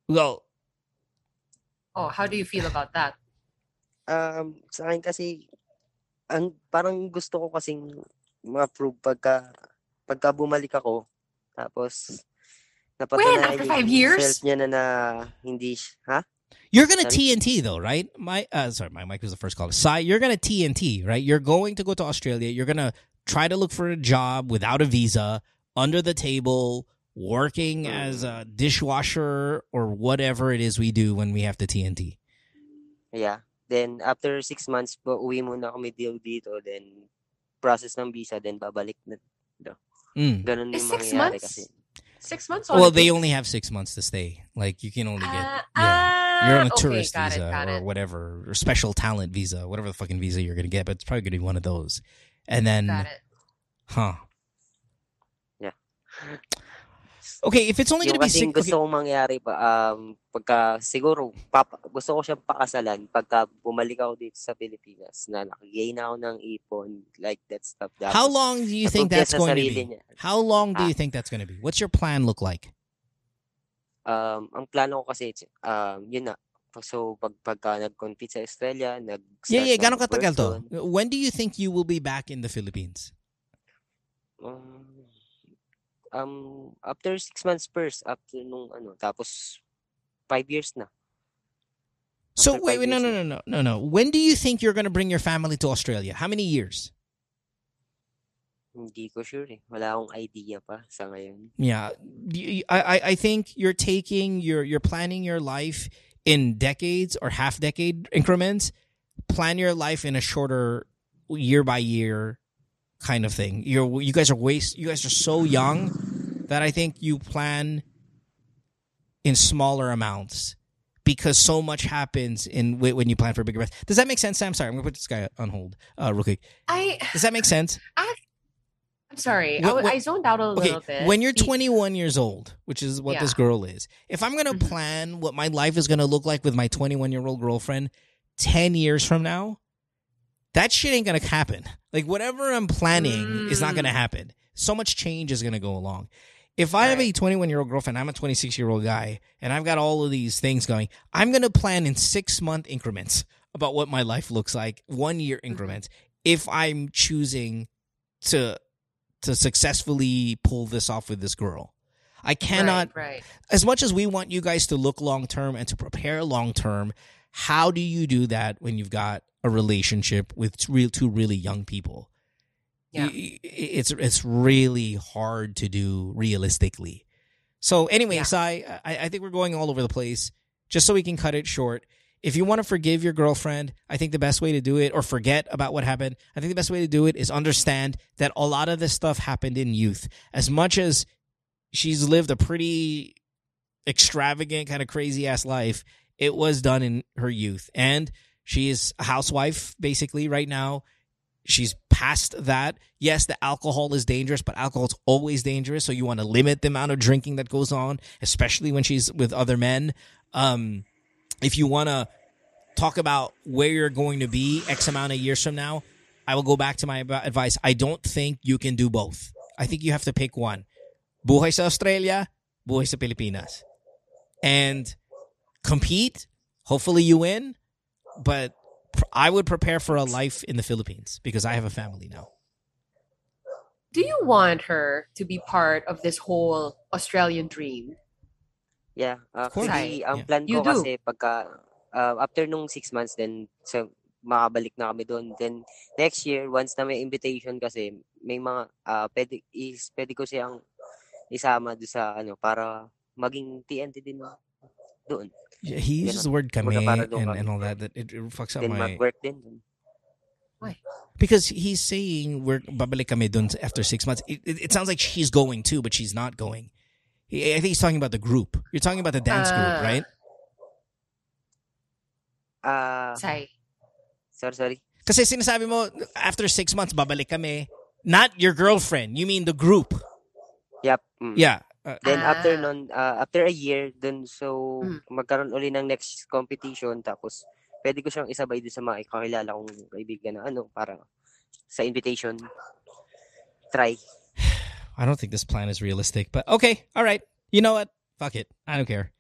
Well, Oh, how do you feel about that? Um, sa akin kasi, ang, parang gusto ko kasing ma-prove pagka, pagka bumalik ako, tapos, napatunayan after yung five years? self niya na, na hindi, ha? you're gonna Sorry? TNT though, right? My, uh, sorry, my mic was the first call. Sai, you're gonna TNT, right? You're going to go to Australia. You're gonna try to look for a job without a visa, under the table, working as a dishwasher or whatever it is we do when we have to TNT. Yeah. Then, after six months, po, uwi muna kami deal dito, then, process ng visa, then babalik na. Mm. Ganun Is yung six months? kasi. Six months? Well, they only have six months to stay. Like you can only get Ah, yeah. You're on a ah, tourist okay, visa it, or it. whatever, or special talent visa, whatever the fucking visa you're gonna get. But it's probably gonna be one of those. And then, Got it. huh? Yeah. Okay, if it's only gonna be kasing six. gusto kong mangyari pa, um, pagka, siguro, papa, gusto ko siyang pakasalan pagka bumalik ako dito sa Pilipinas na nakagain ako ng ipon, like that stuff. okay. How long do you think that's going to be? niya. How long do Ah. you think that's going to be? What's your plan look like? Um, ang plano ko kasi, um, yun na. So, pag, pagka nag-compete sa Australia, nag Yeah, yeah. Gano'ng katagal to? When do you think you will be back in the Philippines? Um, um, after six months first, after nung ano, tapos five years na. So After wait, wait, no, no, no, no, no, no. When do you think you're going to bring your family to Australia? How many years? Hindi ko sure eh. Wala akong idea pa sa ngayon. Yeah, I, I, I think you're taking, you're, you're planning your life in decades or half decade increments. Plan your life in a shorter year by year kind of thing. You're, you guys are waste, you guys are so young that I think you plan in smaller amounts because so much happens in when you plan for a bigger breath. Does that make sense, Sam? Sorry, I'm gonna put this guy on hold uh, real quick. I, Does that make sense? Sorry. What- I, what- I zoned out a Okay, little bit. when you're 21 years old, which is what this girl is, if I'm gonna Mhm. plan what my life is gonna look like with my 21 year old girlfriend 10 years from now, that shit ain't gonna happen. Like whatever I'm planning is not gonna Mm. happen. So much change is gonna go along. If I have a 21 year old girlfriend, I'm a 26 year old guy, and I've got all of these things going, I'm going to plan in six month increments about what my life looks like, one year Mm-hmm. increments, if I'm choosing to to successfully pull this off with this girl. I cannot Right. right. as much as we want you guys to look long term and to prepare long term, how do you do that when you've got a relationship with two really young people? Yeah. It's it's really hard to do realistically. So anyway, Yeah. Sai, I, I think we're going all over the place. Just so we can cut it short. If you want to forgive your girlfriend, I think the best way to do it, or forget about what happened, I think the best way to do it is understand that a lot of this stuff happened in youth. As much as she's lived a pretty extravagant, kind of crazy ass life. It was done in her youth. And she is a housewife basically right now. She's past that. Yes, the alcohol is dangerous, but alcohol's always dangerous. So you want to limit the amount of drinking that goes on, especially when she's with other men. Um, if you want to talk about where you're going to be X amount of years from now, I will go back to my advice. I don't think you can do both. I think you have to pick one. Buhay sa Australia, buhay sa Pilipinas. And compete. Hopefully you win. But I would prepare for a life in the Philippines because I have a family now. Do you want her to be part of this whole Australian dream? Yeah, course. actually, ang Yeah. plan You ko do. kasi pagka, uh, after nung six months, then, so, makabalik na kami doon. Then, next year, once na may invitation kasi, may mga, uh, pwede, is, pwede ko siyang isama doon sa, ano, para maging TNT din doon. Yeah, He uses the word kame Kumbaga para doon and, kami. and all that. That it, it fucks up Then, my mag-work din doon. because he's saying we're babalik kami dun after six months. It, it, it sounds like she's going too, but she's not going. He, I think he's talking about the group. You're talking about the dance group, Ah. right? Ah, Say. sorry, sorry. Kasi sinasabi mo after six months babalik kami. Not your girlfriend. You mean the group? Yep. mm. Yeah. Uh, Then after Ah. nun, uh, after a year, dun so Mm. magkaroon uli ng next competition tapos pwede ko siyang isabay doon sa mga kakilala kong kaibigan na ano para sa invitation try. I don't think this plan is realistic, but okay, all right. You know what? Fuck it. I don't care.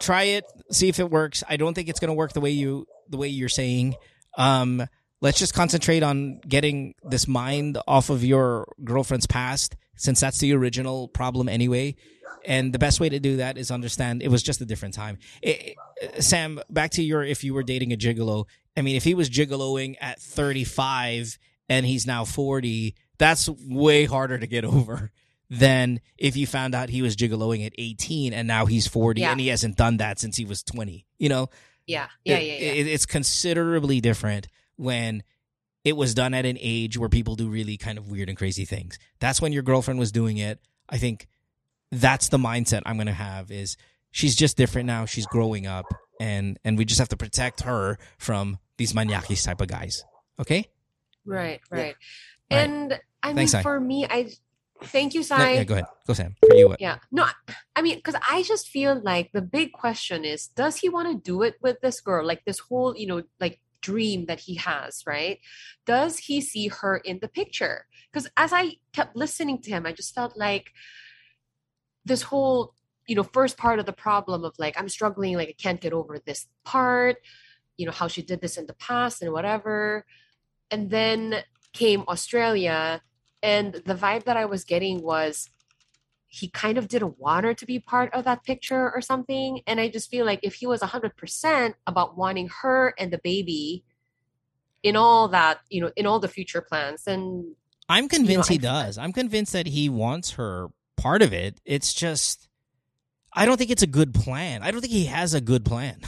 Try it, see if it works. I don't think it's going to work the way you the way you're saying. Um, let's just concentrate on getting this mind off of your girlfriend's past, since that's the original problem anyway. And the best way to do that is understand it was just a different time. It- it- Sam, back to your if you were dating a gigolo. I mean, if he was gigoloing at 35 and he's now 40, that's way harder to get over than if you found out he was gigoloing at 18 and now he's 40 Yeah. and he hasn't done that since he was 20. You know, Yeah. Yeah. it- Yeah. Yeah. it- it's considerably different when it was done at an age where people do really kind of weird and crazy things. That's when your girlfriend was doing it. I think that's the mindset I'm going to have is she's just different now. She's growing up and and we just have to protect her from these maniakis type of guys. Okay? Right. Right. Right. And I mean, Thanks, Sai. for me, I thank you, Yeah, Sai. yeah, go ahead. Go Sam. For you what? Yeah. No, I mean, because I just feel like the big question is does he want to do it with this girl? Like this whole, you know, like dream that he has, right? Does he see her in the picture? Because as I kept listening to him, I just felt like this whole, you know, first part of the problem of like, I'm struggling, like, I can't get over this part, you know, how she did this in the past and whatever. And then came Australia, and the vibe that I was getting was he kind of didn't want her to be part of that picture or something. And I just feel like if he was 100% about wanting her and the baby in all that, you know, in all the future plans, then I'm convinced I- he does. I'm convinced that he wants her part of it. It's just I don't think it's a good plan. I don't think he has a good plan.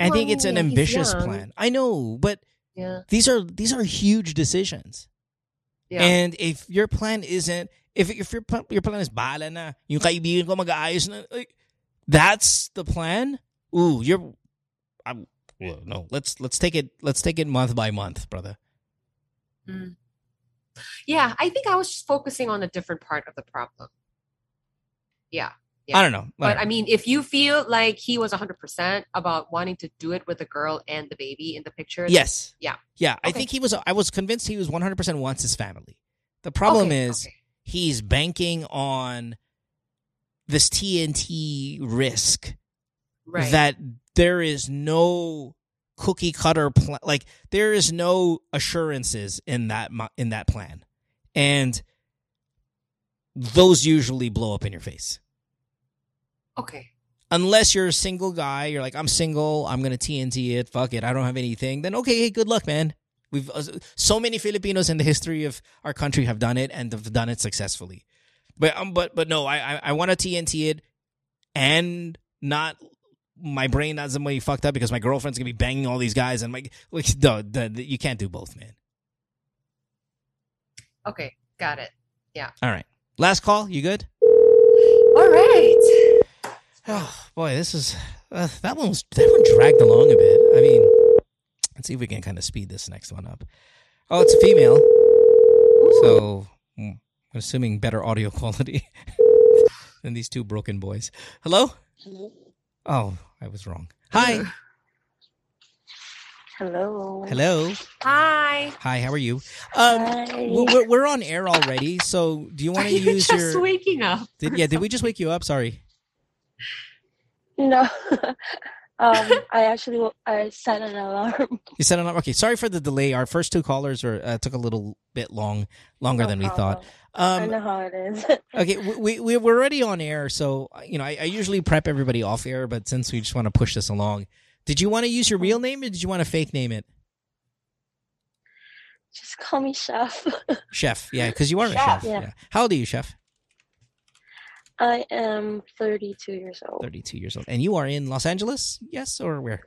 I think it's an ambitious plan. I know, but yeah. these are these are huge decisions. Yeah. And if your plan isn't if if your plan, your plan is bala na, yung kaibigan ko mag-aayos na, like, that's the plan. Ooh, you're I'm well, no. Let's let's take it let's take it month by month, brother. Mm. yeah, I think I was just focusing on a different part of the problem. Yeah. Yeah. I don't know. But I mean, if you feel like he was 100% about wanting to do it with the girl and the baby in the picture, Yes. Yeah. Yeah. I think he was. I was convinced he was one hundred percent wants his family. The problem Okay, is okay. he's banking on this TNT risk Right. that there is no cookie cutter plan like there is no assurances in that in that plan and those usually blow up in your face okay. unless you're a single guy you're like i'm single i'm gonna tnt it fuck it i don't have anything then okay hey, good luck man we've uh, so many filipinos in the history of our country have done it and have done it successfully but um, but but no i i, I want to tnt it and not my brain doesn't be fucked up because my girlfriend's gonna be banging all these guys and my like no, the, the, you can't do both man Okay. Got it. Yeah. All right last call you good All right. Oh boy, this is uh, that one was that one dragged along a bit. I mean, let's see if we can kind of speed this next one up. Oh, it's a female, so hmm, I'm assuming better audio quality than these two broken boys. Hello? Oh, I was wrong. Hi. Hello. Hello. Hi. Hi. How are you? Um, Hi. we're, we're on air already, so do you want Are to you use just your? waking up? Did, yeah, did we just wake you up? Sorry. No. um, I actually I set an alarm. You said it. Okay. Sorry for the delay. Our first two callers were uh, took a little bit long, longer No than we thought. problem. I Um, know how it is. okay, we, we we're already on air, so you know I, I usually prep everybody off air, but since we just want to push this along, did you want to use your real name or did you want to fake name it, Just call me Chef. Chef? Yeah, because you are a Chef, chef. yeah. Yeah. How old are you, Chef? I am 32 years old. Thirty-two years old, and you are in Los Angeles, yes, or where?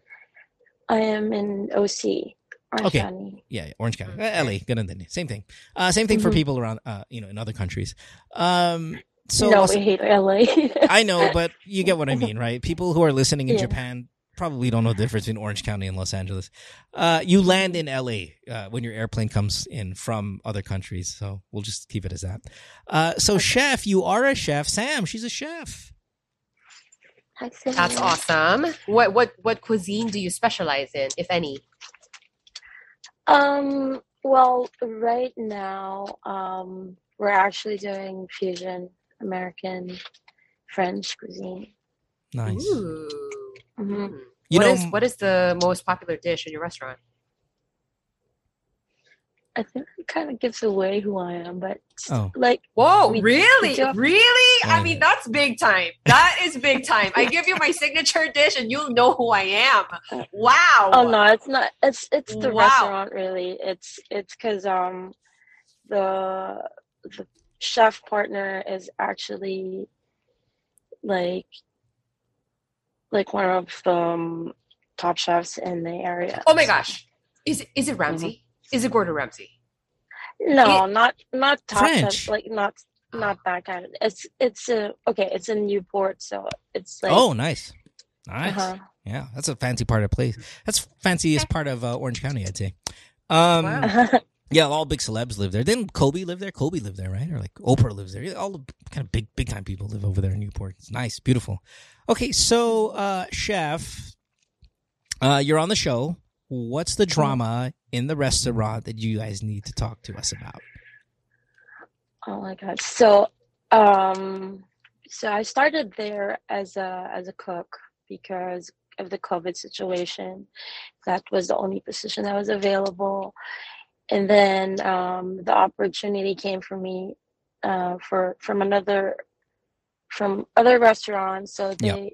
I am in OC, Orange Okay. County. Yeah, Orange County, uh, LA, good and same thing. Uh, same thing for Mhm. people around, uh, you know, in other countries. Um, so no, Los- we hate LA. I know, but you get what I mean, right? People who are listening in Yeah. Japan probably don't know the difference between Orange County and Los Angeles. Uh, you land in LA uh, when your airplane comes in from other countries, so we'll just keep it as that. Uh, so, chef, you are a chef. Sam, she's a chef. That's awesome. What what what cuisine do you specialize in, if any? Um, well, right now, um, we're actually doing fusion American French cuisine. Nice. Ooh. Mhm. You What know, is- what is the most popular dish in your restaurant? I think it kind of gives away who I am, but Oh. like, Whoa, We- really? we do- really? I mean, that's big time. That is big time. I give you my signature dish and you'll know who I am. Wow. oh no, it's not. It's it's the Wow. restaurant really. It's it's because um, the the chef partner is actually like like one of the um, top chefs in the area. Oh my gosh. Is it, is it Ramsay? Is it Gordon Ramsay? No, not not top French. chef. Like not not that kind of. It's it's a okay. It's in Newport, so it's like oh, nice. Nice. uh-huh. Yeah, that's a fancy part of place. That's fanciest part of uh, Orange County, I'd say. Um, Wow. Yeah, all big celebs live there. Didn't Kobe live there? Kobe lived there, right? Or like Oprah lives there. All the kind of big, big time people live over there in Newport. It's nice, beautiful. Okay, so uh chef, uh you're on the show. What's the drama in the restaurant that you guys need to talk to us about? Oh my god. So um so I started there as a as a cook because of the COVID situation. That was the only position that was available. And then um the opportunity came for me uh for from another from other restaurants. So they Yep.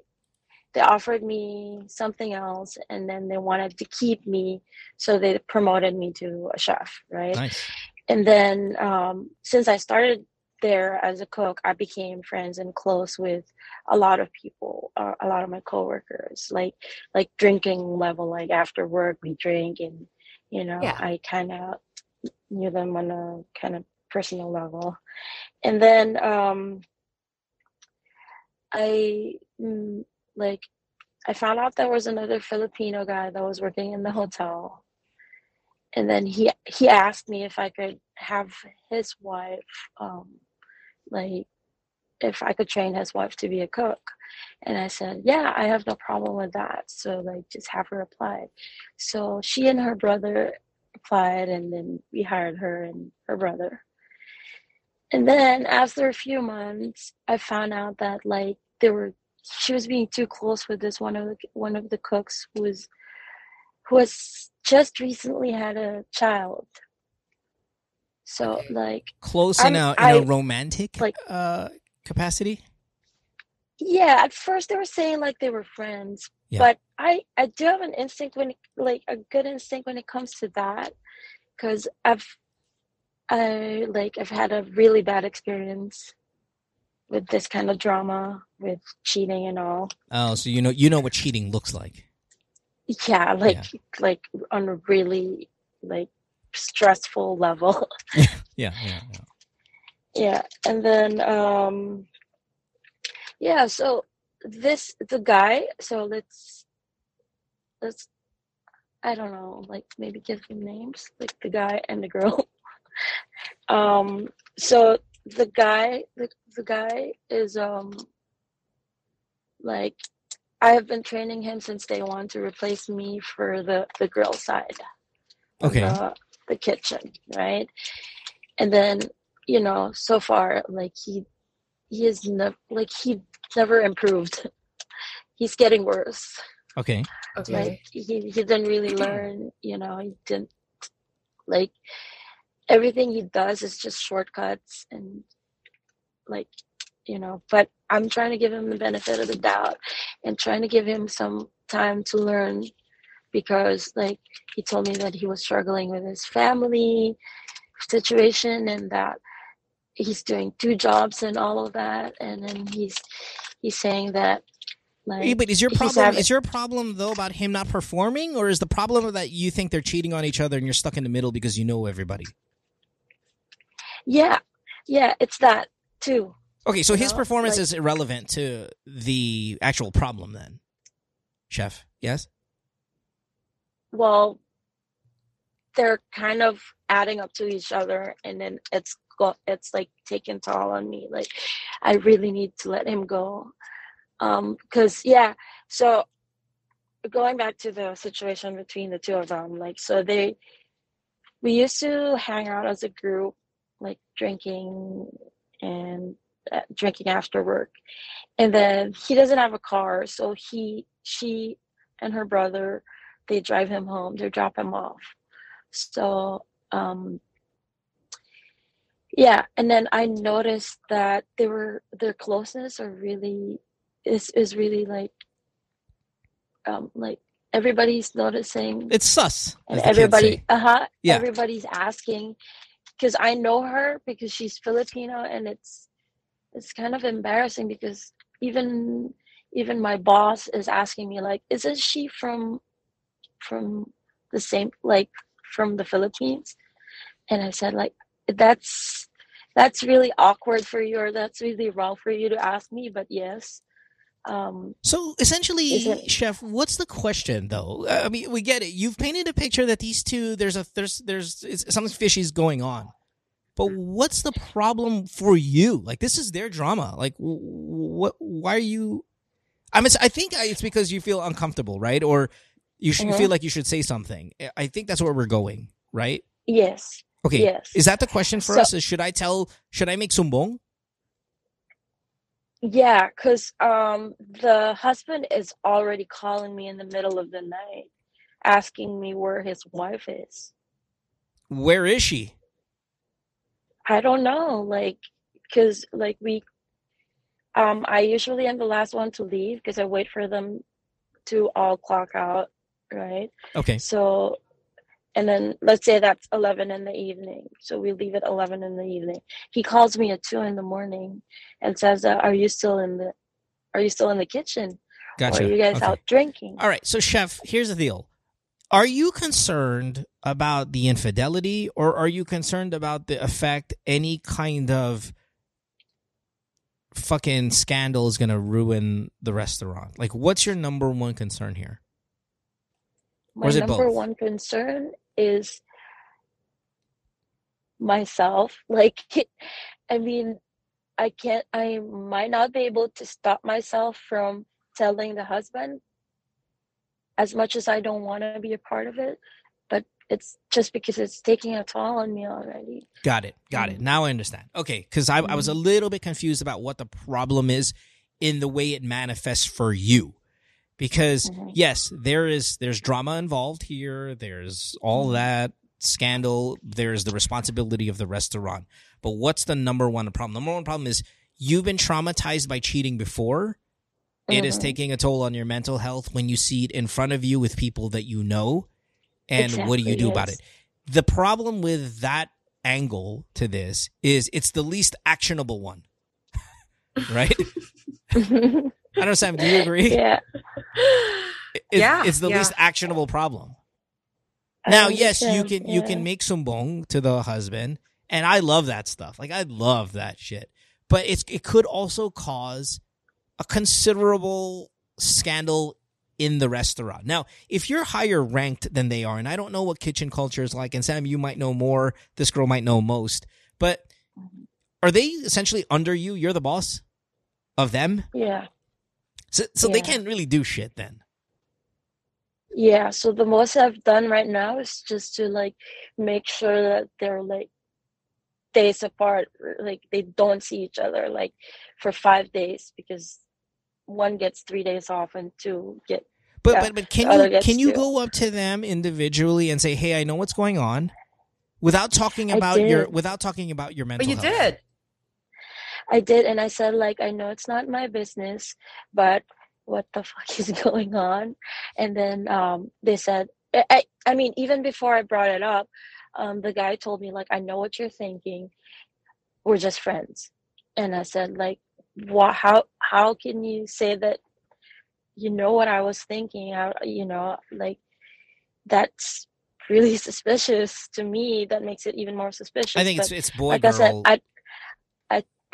they offered me something else and then they wanted to keep me so they promoted me to a chef, right? Nice. and then um, since I started there as a cook, I became friends and close with a lot of people, uh, a lot of my coworkers. Like like drinking level, like after work we drink, and you know Yeah. I kind of knew them on a kind of personal level. And then um, I mm, like I found out there was another Filipino guy that was working in the hotel and then he he asked me if I could have his wife um like if I could train his wife to be a cook. And I said yeah I have no problem with that. So like just have her apply. So she and her brother applied and then we hired her and her brother. And then after a few months, I found out that like they were she was being too close with this one of the one of the cooks who was who has just recently had a child. So like Close in I'm- a in a I- romantic like- uh capacity. yeah, at first they were saying like they were friends, Yeah. but I I do have an instinct when like a good instinct when it comes to that cuz I've I like I've had a really bad experience with this kind of drama with cheating and all. Oh, so you know you know what cheating looks like. Yeah, like like on a really like stressful level. Yeah, yeah, yeah. Yeah, and then um yeah, so this the guy, so let's let's I don't know, like maybe give them names, like the guy and the girl. um so the guy the, the guy is um like I have been training him since day one to replace me for the the girl side Okay. the, the kitchen, right? And then, you know, so far, like he he is never like he never improved. He's getting worse. Okay. Okay. Like he he didn't really learn. You know, he didn't like everything he does is just shortcuts and like you know. But I'm trying to give him the benefit of the doubt and trying to give him some time to learn because like he told me that he was struggling with his family situation and that he's doing two jobs and all of that and then he's he's saying that like Hey, but is your problem having- is your problem though about him not performing, or is the problem that you think they're cheating on each other and you're stuck in the middle because you know everybody? yeah yeah it's that too Okay, so his know, performance like- is irrelevant to the actual problem then, chef. Yes. well they're kind of adding up to each other and then it's go it's like taking toll on me like i really need to let him go. Um because yeah so going back to the situation between the two of them like so they we used to hang out as a group like drinking and uh, drinking after work. And then he doesn't have a car so he she and her brother they drive him home they drop him off. So um yeah and then i noticed that they were their closeness are really is is really like um like everybody's noticing It's sus. and everybody uh-huh Yeah. everybody's asking because i know her because she's filipino and it's it's kind of embarrassing because even even my boss is asking me like isn't she from from the same like from the philippines and i said like that's that's really awkward for you or that's really wrong for you to ask me but yes um So essentially, it- chef, what's the question though? I mean, we get it. You've painted a picture that these two there's a there's there's it's, something fishy's going on. But what's the problem for you? Like this is their drama. Like what? Why are you? I mean, I think it's because you feel uncomfortable, right? Or you should Mhm. feel like you should say something. I think that's where we're going, right? yes Okay. yes Is that the question for So- us? Is should I tell? Should I make sumbong? Yeah, because um, the husband is already calling me in the middle of the night, asking me where his wife is. Where is she? I don't know, like, because like we, um, I usually am the last one to leave because I wait for them to all clock out, right? Okay. So, and then let's say that's 11 in the evening. So we leave at 11 in the evening. He calls me at 2 in the morning and says, uh, "Are you still in the are you still in the kitchen? Gotcha. Or are you guys Okay. out drinking?" All right, so chef, here's the deal. Are you concerned about the infidelity or are you concerned about the effect any kind of fucking scandal is going to ruin the restaurant? Like what's your number one concern here? My number both? one concern is myself. Like I mean, I can't I might not be able to stop myself from telling the husband as much as I don't want to be a part of it. but it's just because it's taking a toll on me already. Got it. Got it. Mhm. Now I understand. Okay, because I, I was a Mhm. little bit confused about what the problem is in the way it manifests for you. Because Mhm. yes, there is there's drama involved here. There's all Mhm. that scandal. There's the responsibility of the restaurant. But what's the number one problem? Number one problem is you've been traumatized by cheating before. It is Mhm. taking a toll on your mental health when you see it in front of you with people that you know. And what do you Exactly, do about it? The problem with that angle to this is it's the least actionable one. right? I don't know, Sam, do you agree? yeah. It's, Yeah, It's the yeah. least actionable problem. I Now, yes, you can you yeah. can make sumbong to the husband, and I love that stuff. Like I love that shit. But it's it could also cause a considerable scandal in the restaurant. Now, if you're higher ranked than they are, and I don't know what kitchen culture is like, and Sam, you might know more. This girl might know most, but mm-hmm. are they essentially under you? You're the boss of them, Yeah. So, so they can't really do shit then. Yeah, so the most I've done right now is just to like make sure that they're like days apart, like they don't see each other like for five days because one gets three days off and two get But Yeah, but but can you can you to. go up to them individually and say, "Hey, I know what's going on," without talking about your without talking about your mental But you health? did. I did and I said like I know it's not my business, but what the fuck is going on? And then um they said I I, I mean even before I brought it up, um the guy told me like I know what you're thinking. We're just friends. And I said like what how how can you say that you know what I was thinking? I, you know, like that's really suspicious to me. That makes it even more suspicious. I think but- it's it's boy like I said. I,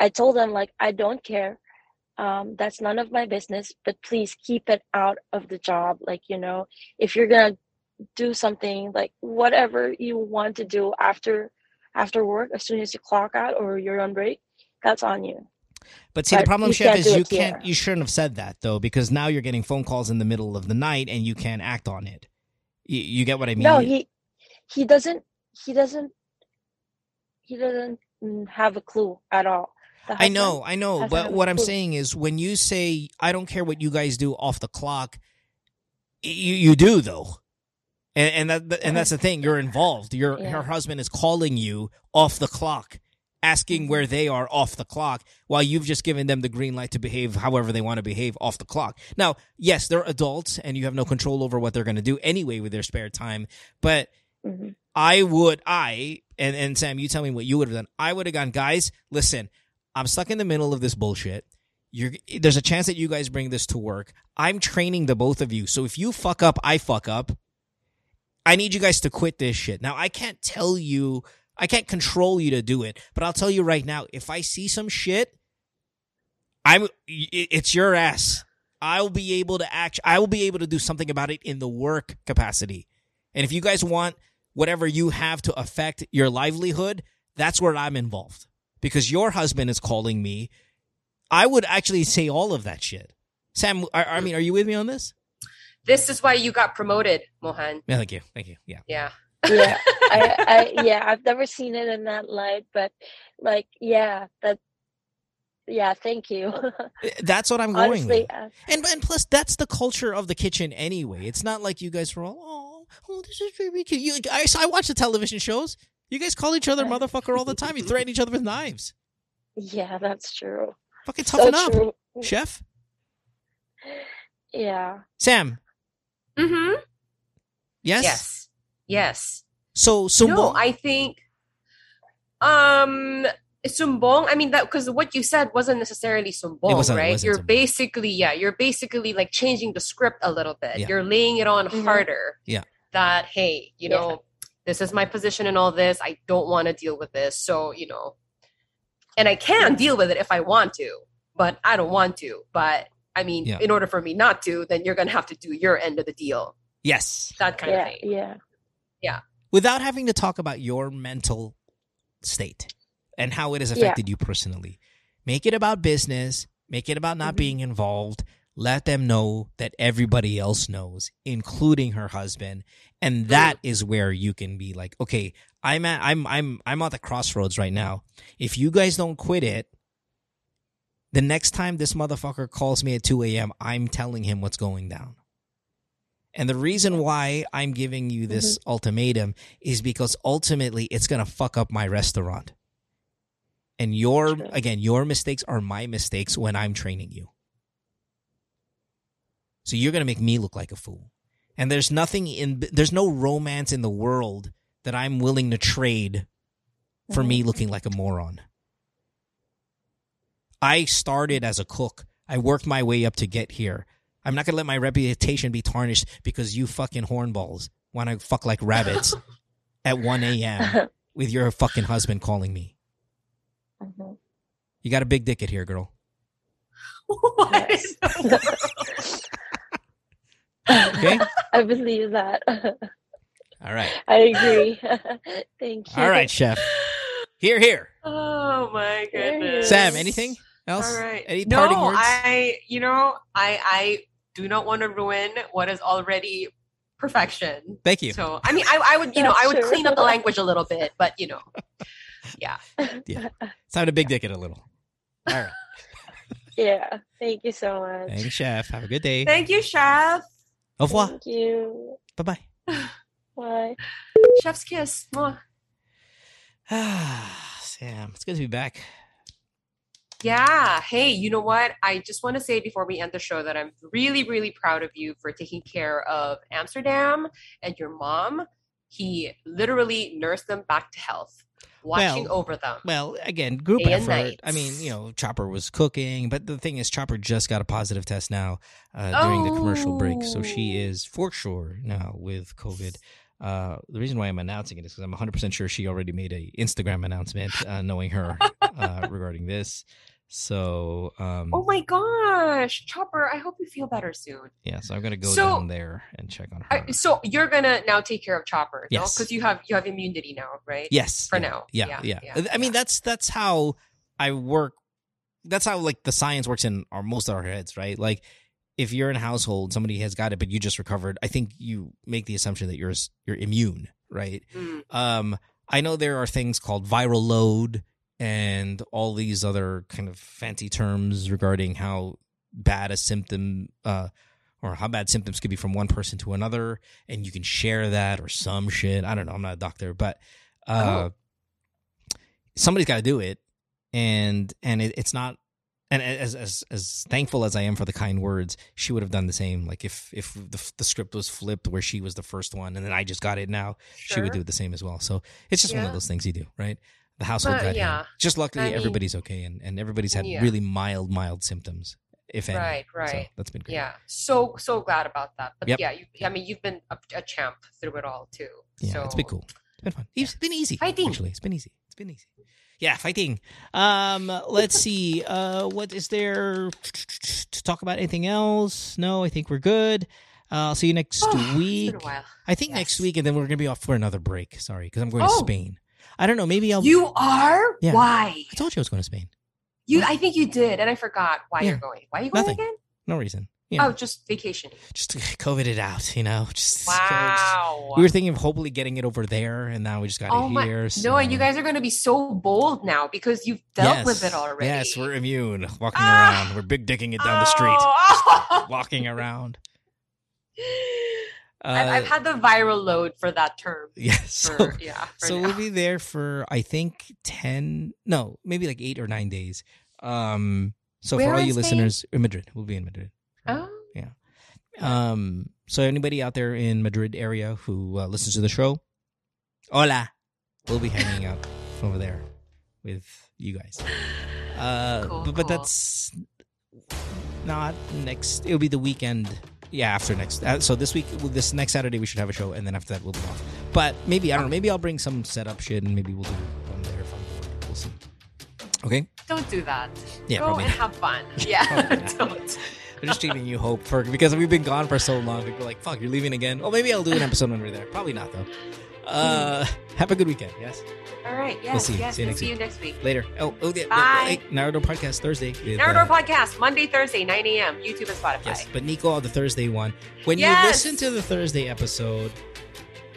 I, told them like I don't care. Um, that's none of my business. But please keep it out of the job. Like you know, if you're gonna do something like whatever you want to do after after work, as soon as you clock out or you're on break, that's on you. but see, the problem, chef, is you can't here. you shouldn't have said that though, because now you're getting phone calls in the middle of the night and you can't act on it. You, you get what I mean? no, he he doesn't he doesn't he doesn't have a clue at all. I know, I know, but what I'm saying is when you say I don't care what you guys do off the clock, you you do though. And and that and that's the thing, you're involved. Your Yeah. her husband is calling you off the clock, asking where they are off the clock while you've just given them the green light to behave however they want to behave off the clock. Now, yes, they're adults and you have no control over what they're going to do anyway with their spare time, but Mhm. I would, I, and, and Sam, you tell me what you would have done. I would have gone, guys, listen, I'm stuck in the middle of this bullshit. You're, there's a chance that you guys bring this to work. I'm training the both of you. So if you fuck up, I fuck up. I need you guys to quit this shit. Now, I can't tell you, I can't control you to do it, but I'll tell you right now, if I see some shit, I'm, it's your ass. I'll be able to act, I will be able to do something about it in the work capacity. And if you guys want whatever you have to affect your livelihood, that's where I'm involved. Because your husband is calling me. I would actually say all of that shit. Sam, I, I mean, are you with me on this? This is why you got promoted, Mohan. Yeah, thank you. Thank you. Yeah. Yeah. yeah I, I yeah i've never seen it in that light but like yeah that yeah thank you That's what I'm going honestly with. uh, And, and plus, that's the culture of the kitchen anyway. It's not like you guys were all, oh, oh this is very cute. You, I, I watch the television shows. You guys call each other motherfucker all the time. You threaten each other with knives. yeah that's true Fucking so toughen up, true chef. yeah Sam, Mm-hmm. yes? Yes. Yes. So, so no, I think um sumbong, I mean that because what you said wasn't necessarily sumbong, wasn't- it right? wasn't you're sumbong. basically yeah, you're basically like changing the script a little bit. Yeah. You're laying it on Mhm. harder. Yeah. That hey, you Yeah. know, this is my position in all this. I don't want to deal with this. So, you know, and I can deal with it if I want to, but I don't want to. But I mean, Yeah. in order for me not to, then you're gonna have to do your end of the deal. yes. That kind yeah of thing. yeah Yeah. without having to talk about your mental state and how it has Yeah. affected you personally. Make it about business, make it about not Mhm. being involved. Let them know that everybody else knows, including her husband. And that is where you can be like, okay, I'm at, I'm, I'm, I'm at the crossroads right now. If you guys don't quit it, the next time this motherfucker calls me at 2 a.m., I'm telling him what's going down. And the reason why I'm giving you this mm-hmm. ultimatum is because ultimately it's going to fuck up my restaurant. And your, again, your mistakes are my mistakes when I'm training you. So you're going to make me look like a fool. And there's nothing in, there's no romance in the world that I'm willing to trade for me looking like a moron. I started as a cook. I worked my way up to get here. I'm not gonna let my reputation be tarnished because you fucking hornballs want to fuck like rabbits at 1 a.m. with your fucking husband calling me. Mhm. You got a big dick at here, girl. What? Yes. Okay. I believe that. All right. I agree. Thank you. All right, chef. Here, here. oh my There goodness. Sam, anything else? All right. Any no, parting words? I, you know, I, I do not want to ruin what is already perfection. Thank you. So, I mean, I, I would, you know, I would Sure. clean up the language a little bit, but you know, yeah. Sound a big dick it a little. All right. Yeah. Thank you so much. Thanks, chef. Have a good day. Thank you, chef. Au revoir. Thank you. Bye bye. Bye. Chef's kiss. Mwah. Sam, it's good to be back. Yeah. Hey, you know what? I just want to say before we end the show that I'm really, really proud of you for taking care of Amsterdam and your mom. He literally nursed them back to health, watching Well, over them. Well, again, group effort. night. I mean, you know, Chopper was cooking, but the thing is, Chopper just got a positive test now uh, during the commercial break, so she Oh. is for sure now with COVID. Uh, the reason why I'm announcing it is because I'm 100% sure she already made a Instagram announcement, uh, knowing her uh, regarding this. So, um, Oh my gosh, Chopper! I hope you feel better soon. yeah, so I'm gonna go So- down there and check on her. I, so you're gonna now take care of Chopper. Yes. Because you have you have immunity now, right? Yes. For yeah, now. Yeah, Yeah, yeah. yeah, I mean, that's that's how I work. That's how like the science works in our most of our heads, right? Like, if you're in a household, somebody has got it, but you just recovered. I think you make the assumption that you're you're immune, right? Mm. Um, I know there are things called viral load and all these other kind of fancy terms regarding how bad a symptom uh, or how bad symptoms could be from one person to another, and you can share that or some shit. I don't know. I'm not a doctor, but uh, somebody's got to do it, and and it, it's not. And as as as thankful as I am for the kind words, she would have done the same. Like if if the the script was flipped, where she was the first one, and then I just got it now, she would do the same as well. So it's just one of those things you do, right? The household But, got yeah. hit. Just luckily, I mean- everybody's okay, and, and everybody's had Yeah. really mild, mild symptoms, if any. Right, So right. that's been great. Yeah, so so glad about that. But Yep. yeah, you, I mean, you've been a, a champ through it all too. Yeah, so, it's been cool. It's been fun. It's been easy. Fighting. Actually, it's been easy. It's been easy. Yeah, fighting. Um, let's see. Uh, what is there to talk about? Anything else? No, I think we're good. Uh, I'll see you next Oh, week. been a while. I think next week, and then we're gonna be off for another break. Sorry, because I'm going to Oh. Spain. I don't know. Maybe I'll. You are? Yeah. Why? I told you I was going to Spain. You? I think you did, and I forgot why Yeah. you're going. Why are you going Nothing. again? No reason. You know, Oh, just vacation. just COVID it out. You know, just Wow. We were thinking of hopefully getting it over there, and now we just got oh it my! here. No, so- and you guys are going to be so bold now because you've dealt with it already. Yes, we're immune. Walking Ah! around. We're big dicking it down the street. Oh. Walking around. I've, Uh, I've had the viral load for that term. Yes. So, For, yeah. So now. we'll be there for I think ten no, maybe like eight or nine days. Um so Where for all you Spain? listeners in Madrid, we'll be in Madrid. Oh. Yeah. Um so anybody out there in Madrid area who uh, listens to the show, hola. We'll be hanging out over there with you guys. Uh Cool, but, but cool. that's not next it'll be the weekend yeah after next uh, so this week this next saturday we should have a show and then after that we'll be off but maybe i don't know maybe i'll bring some setup shit and maybe we'll do one there if i'm bored we'll see okay Don't do that. Yeah, Go probably and not. have fun. Yeah. Don't. i'm just giving you hope for because we've been gone for so long people are like fuck you're leaving again well maybe i'll do an episode when we're there probably not though Uh, have a good weekend. Yes. All right. Yes. see you. Yes. See you we'll next see you next week. Later. Oh, oh yeah. Bye. Hey, Narrow Door podcast Thursday. with, Narrow Door uh, podcast Monday, Thursday, 9 a.m. YouTube and Spotify. Yes, but Nico, on the Thursday one. When Yes. you listen to the Thursday episode,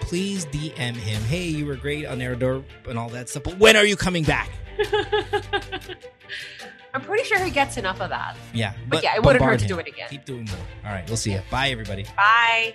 please DM him. Hey, you were great on Narrow Door and all that stuff. But when are you coming back? I'm pretty sure he gets enough of that. Yeah, But, yeah, it wouldn't hurt to him. do it again. Keep doing more. All right, we'll see you. Bye, everybody. Bye.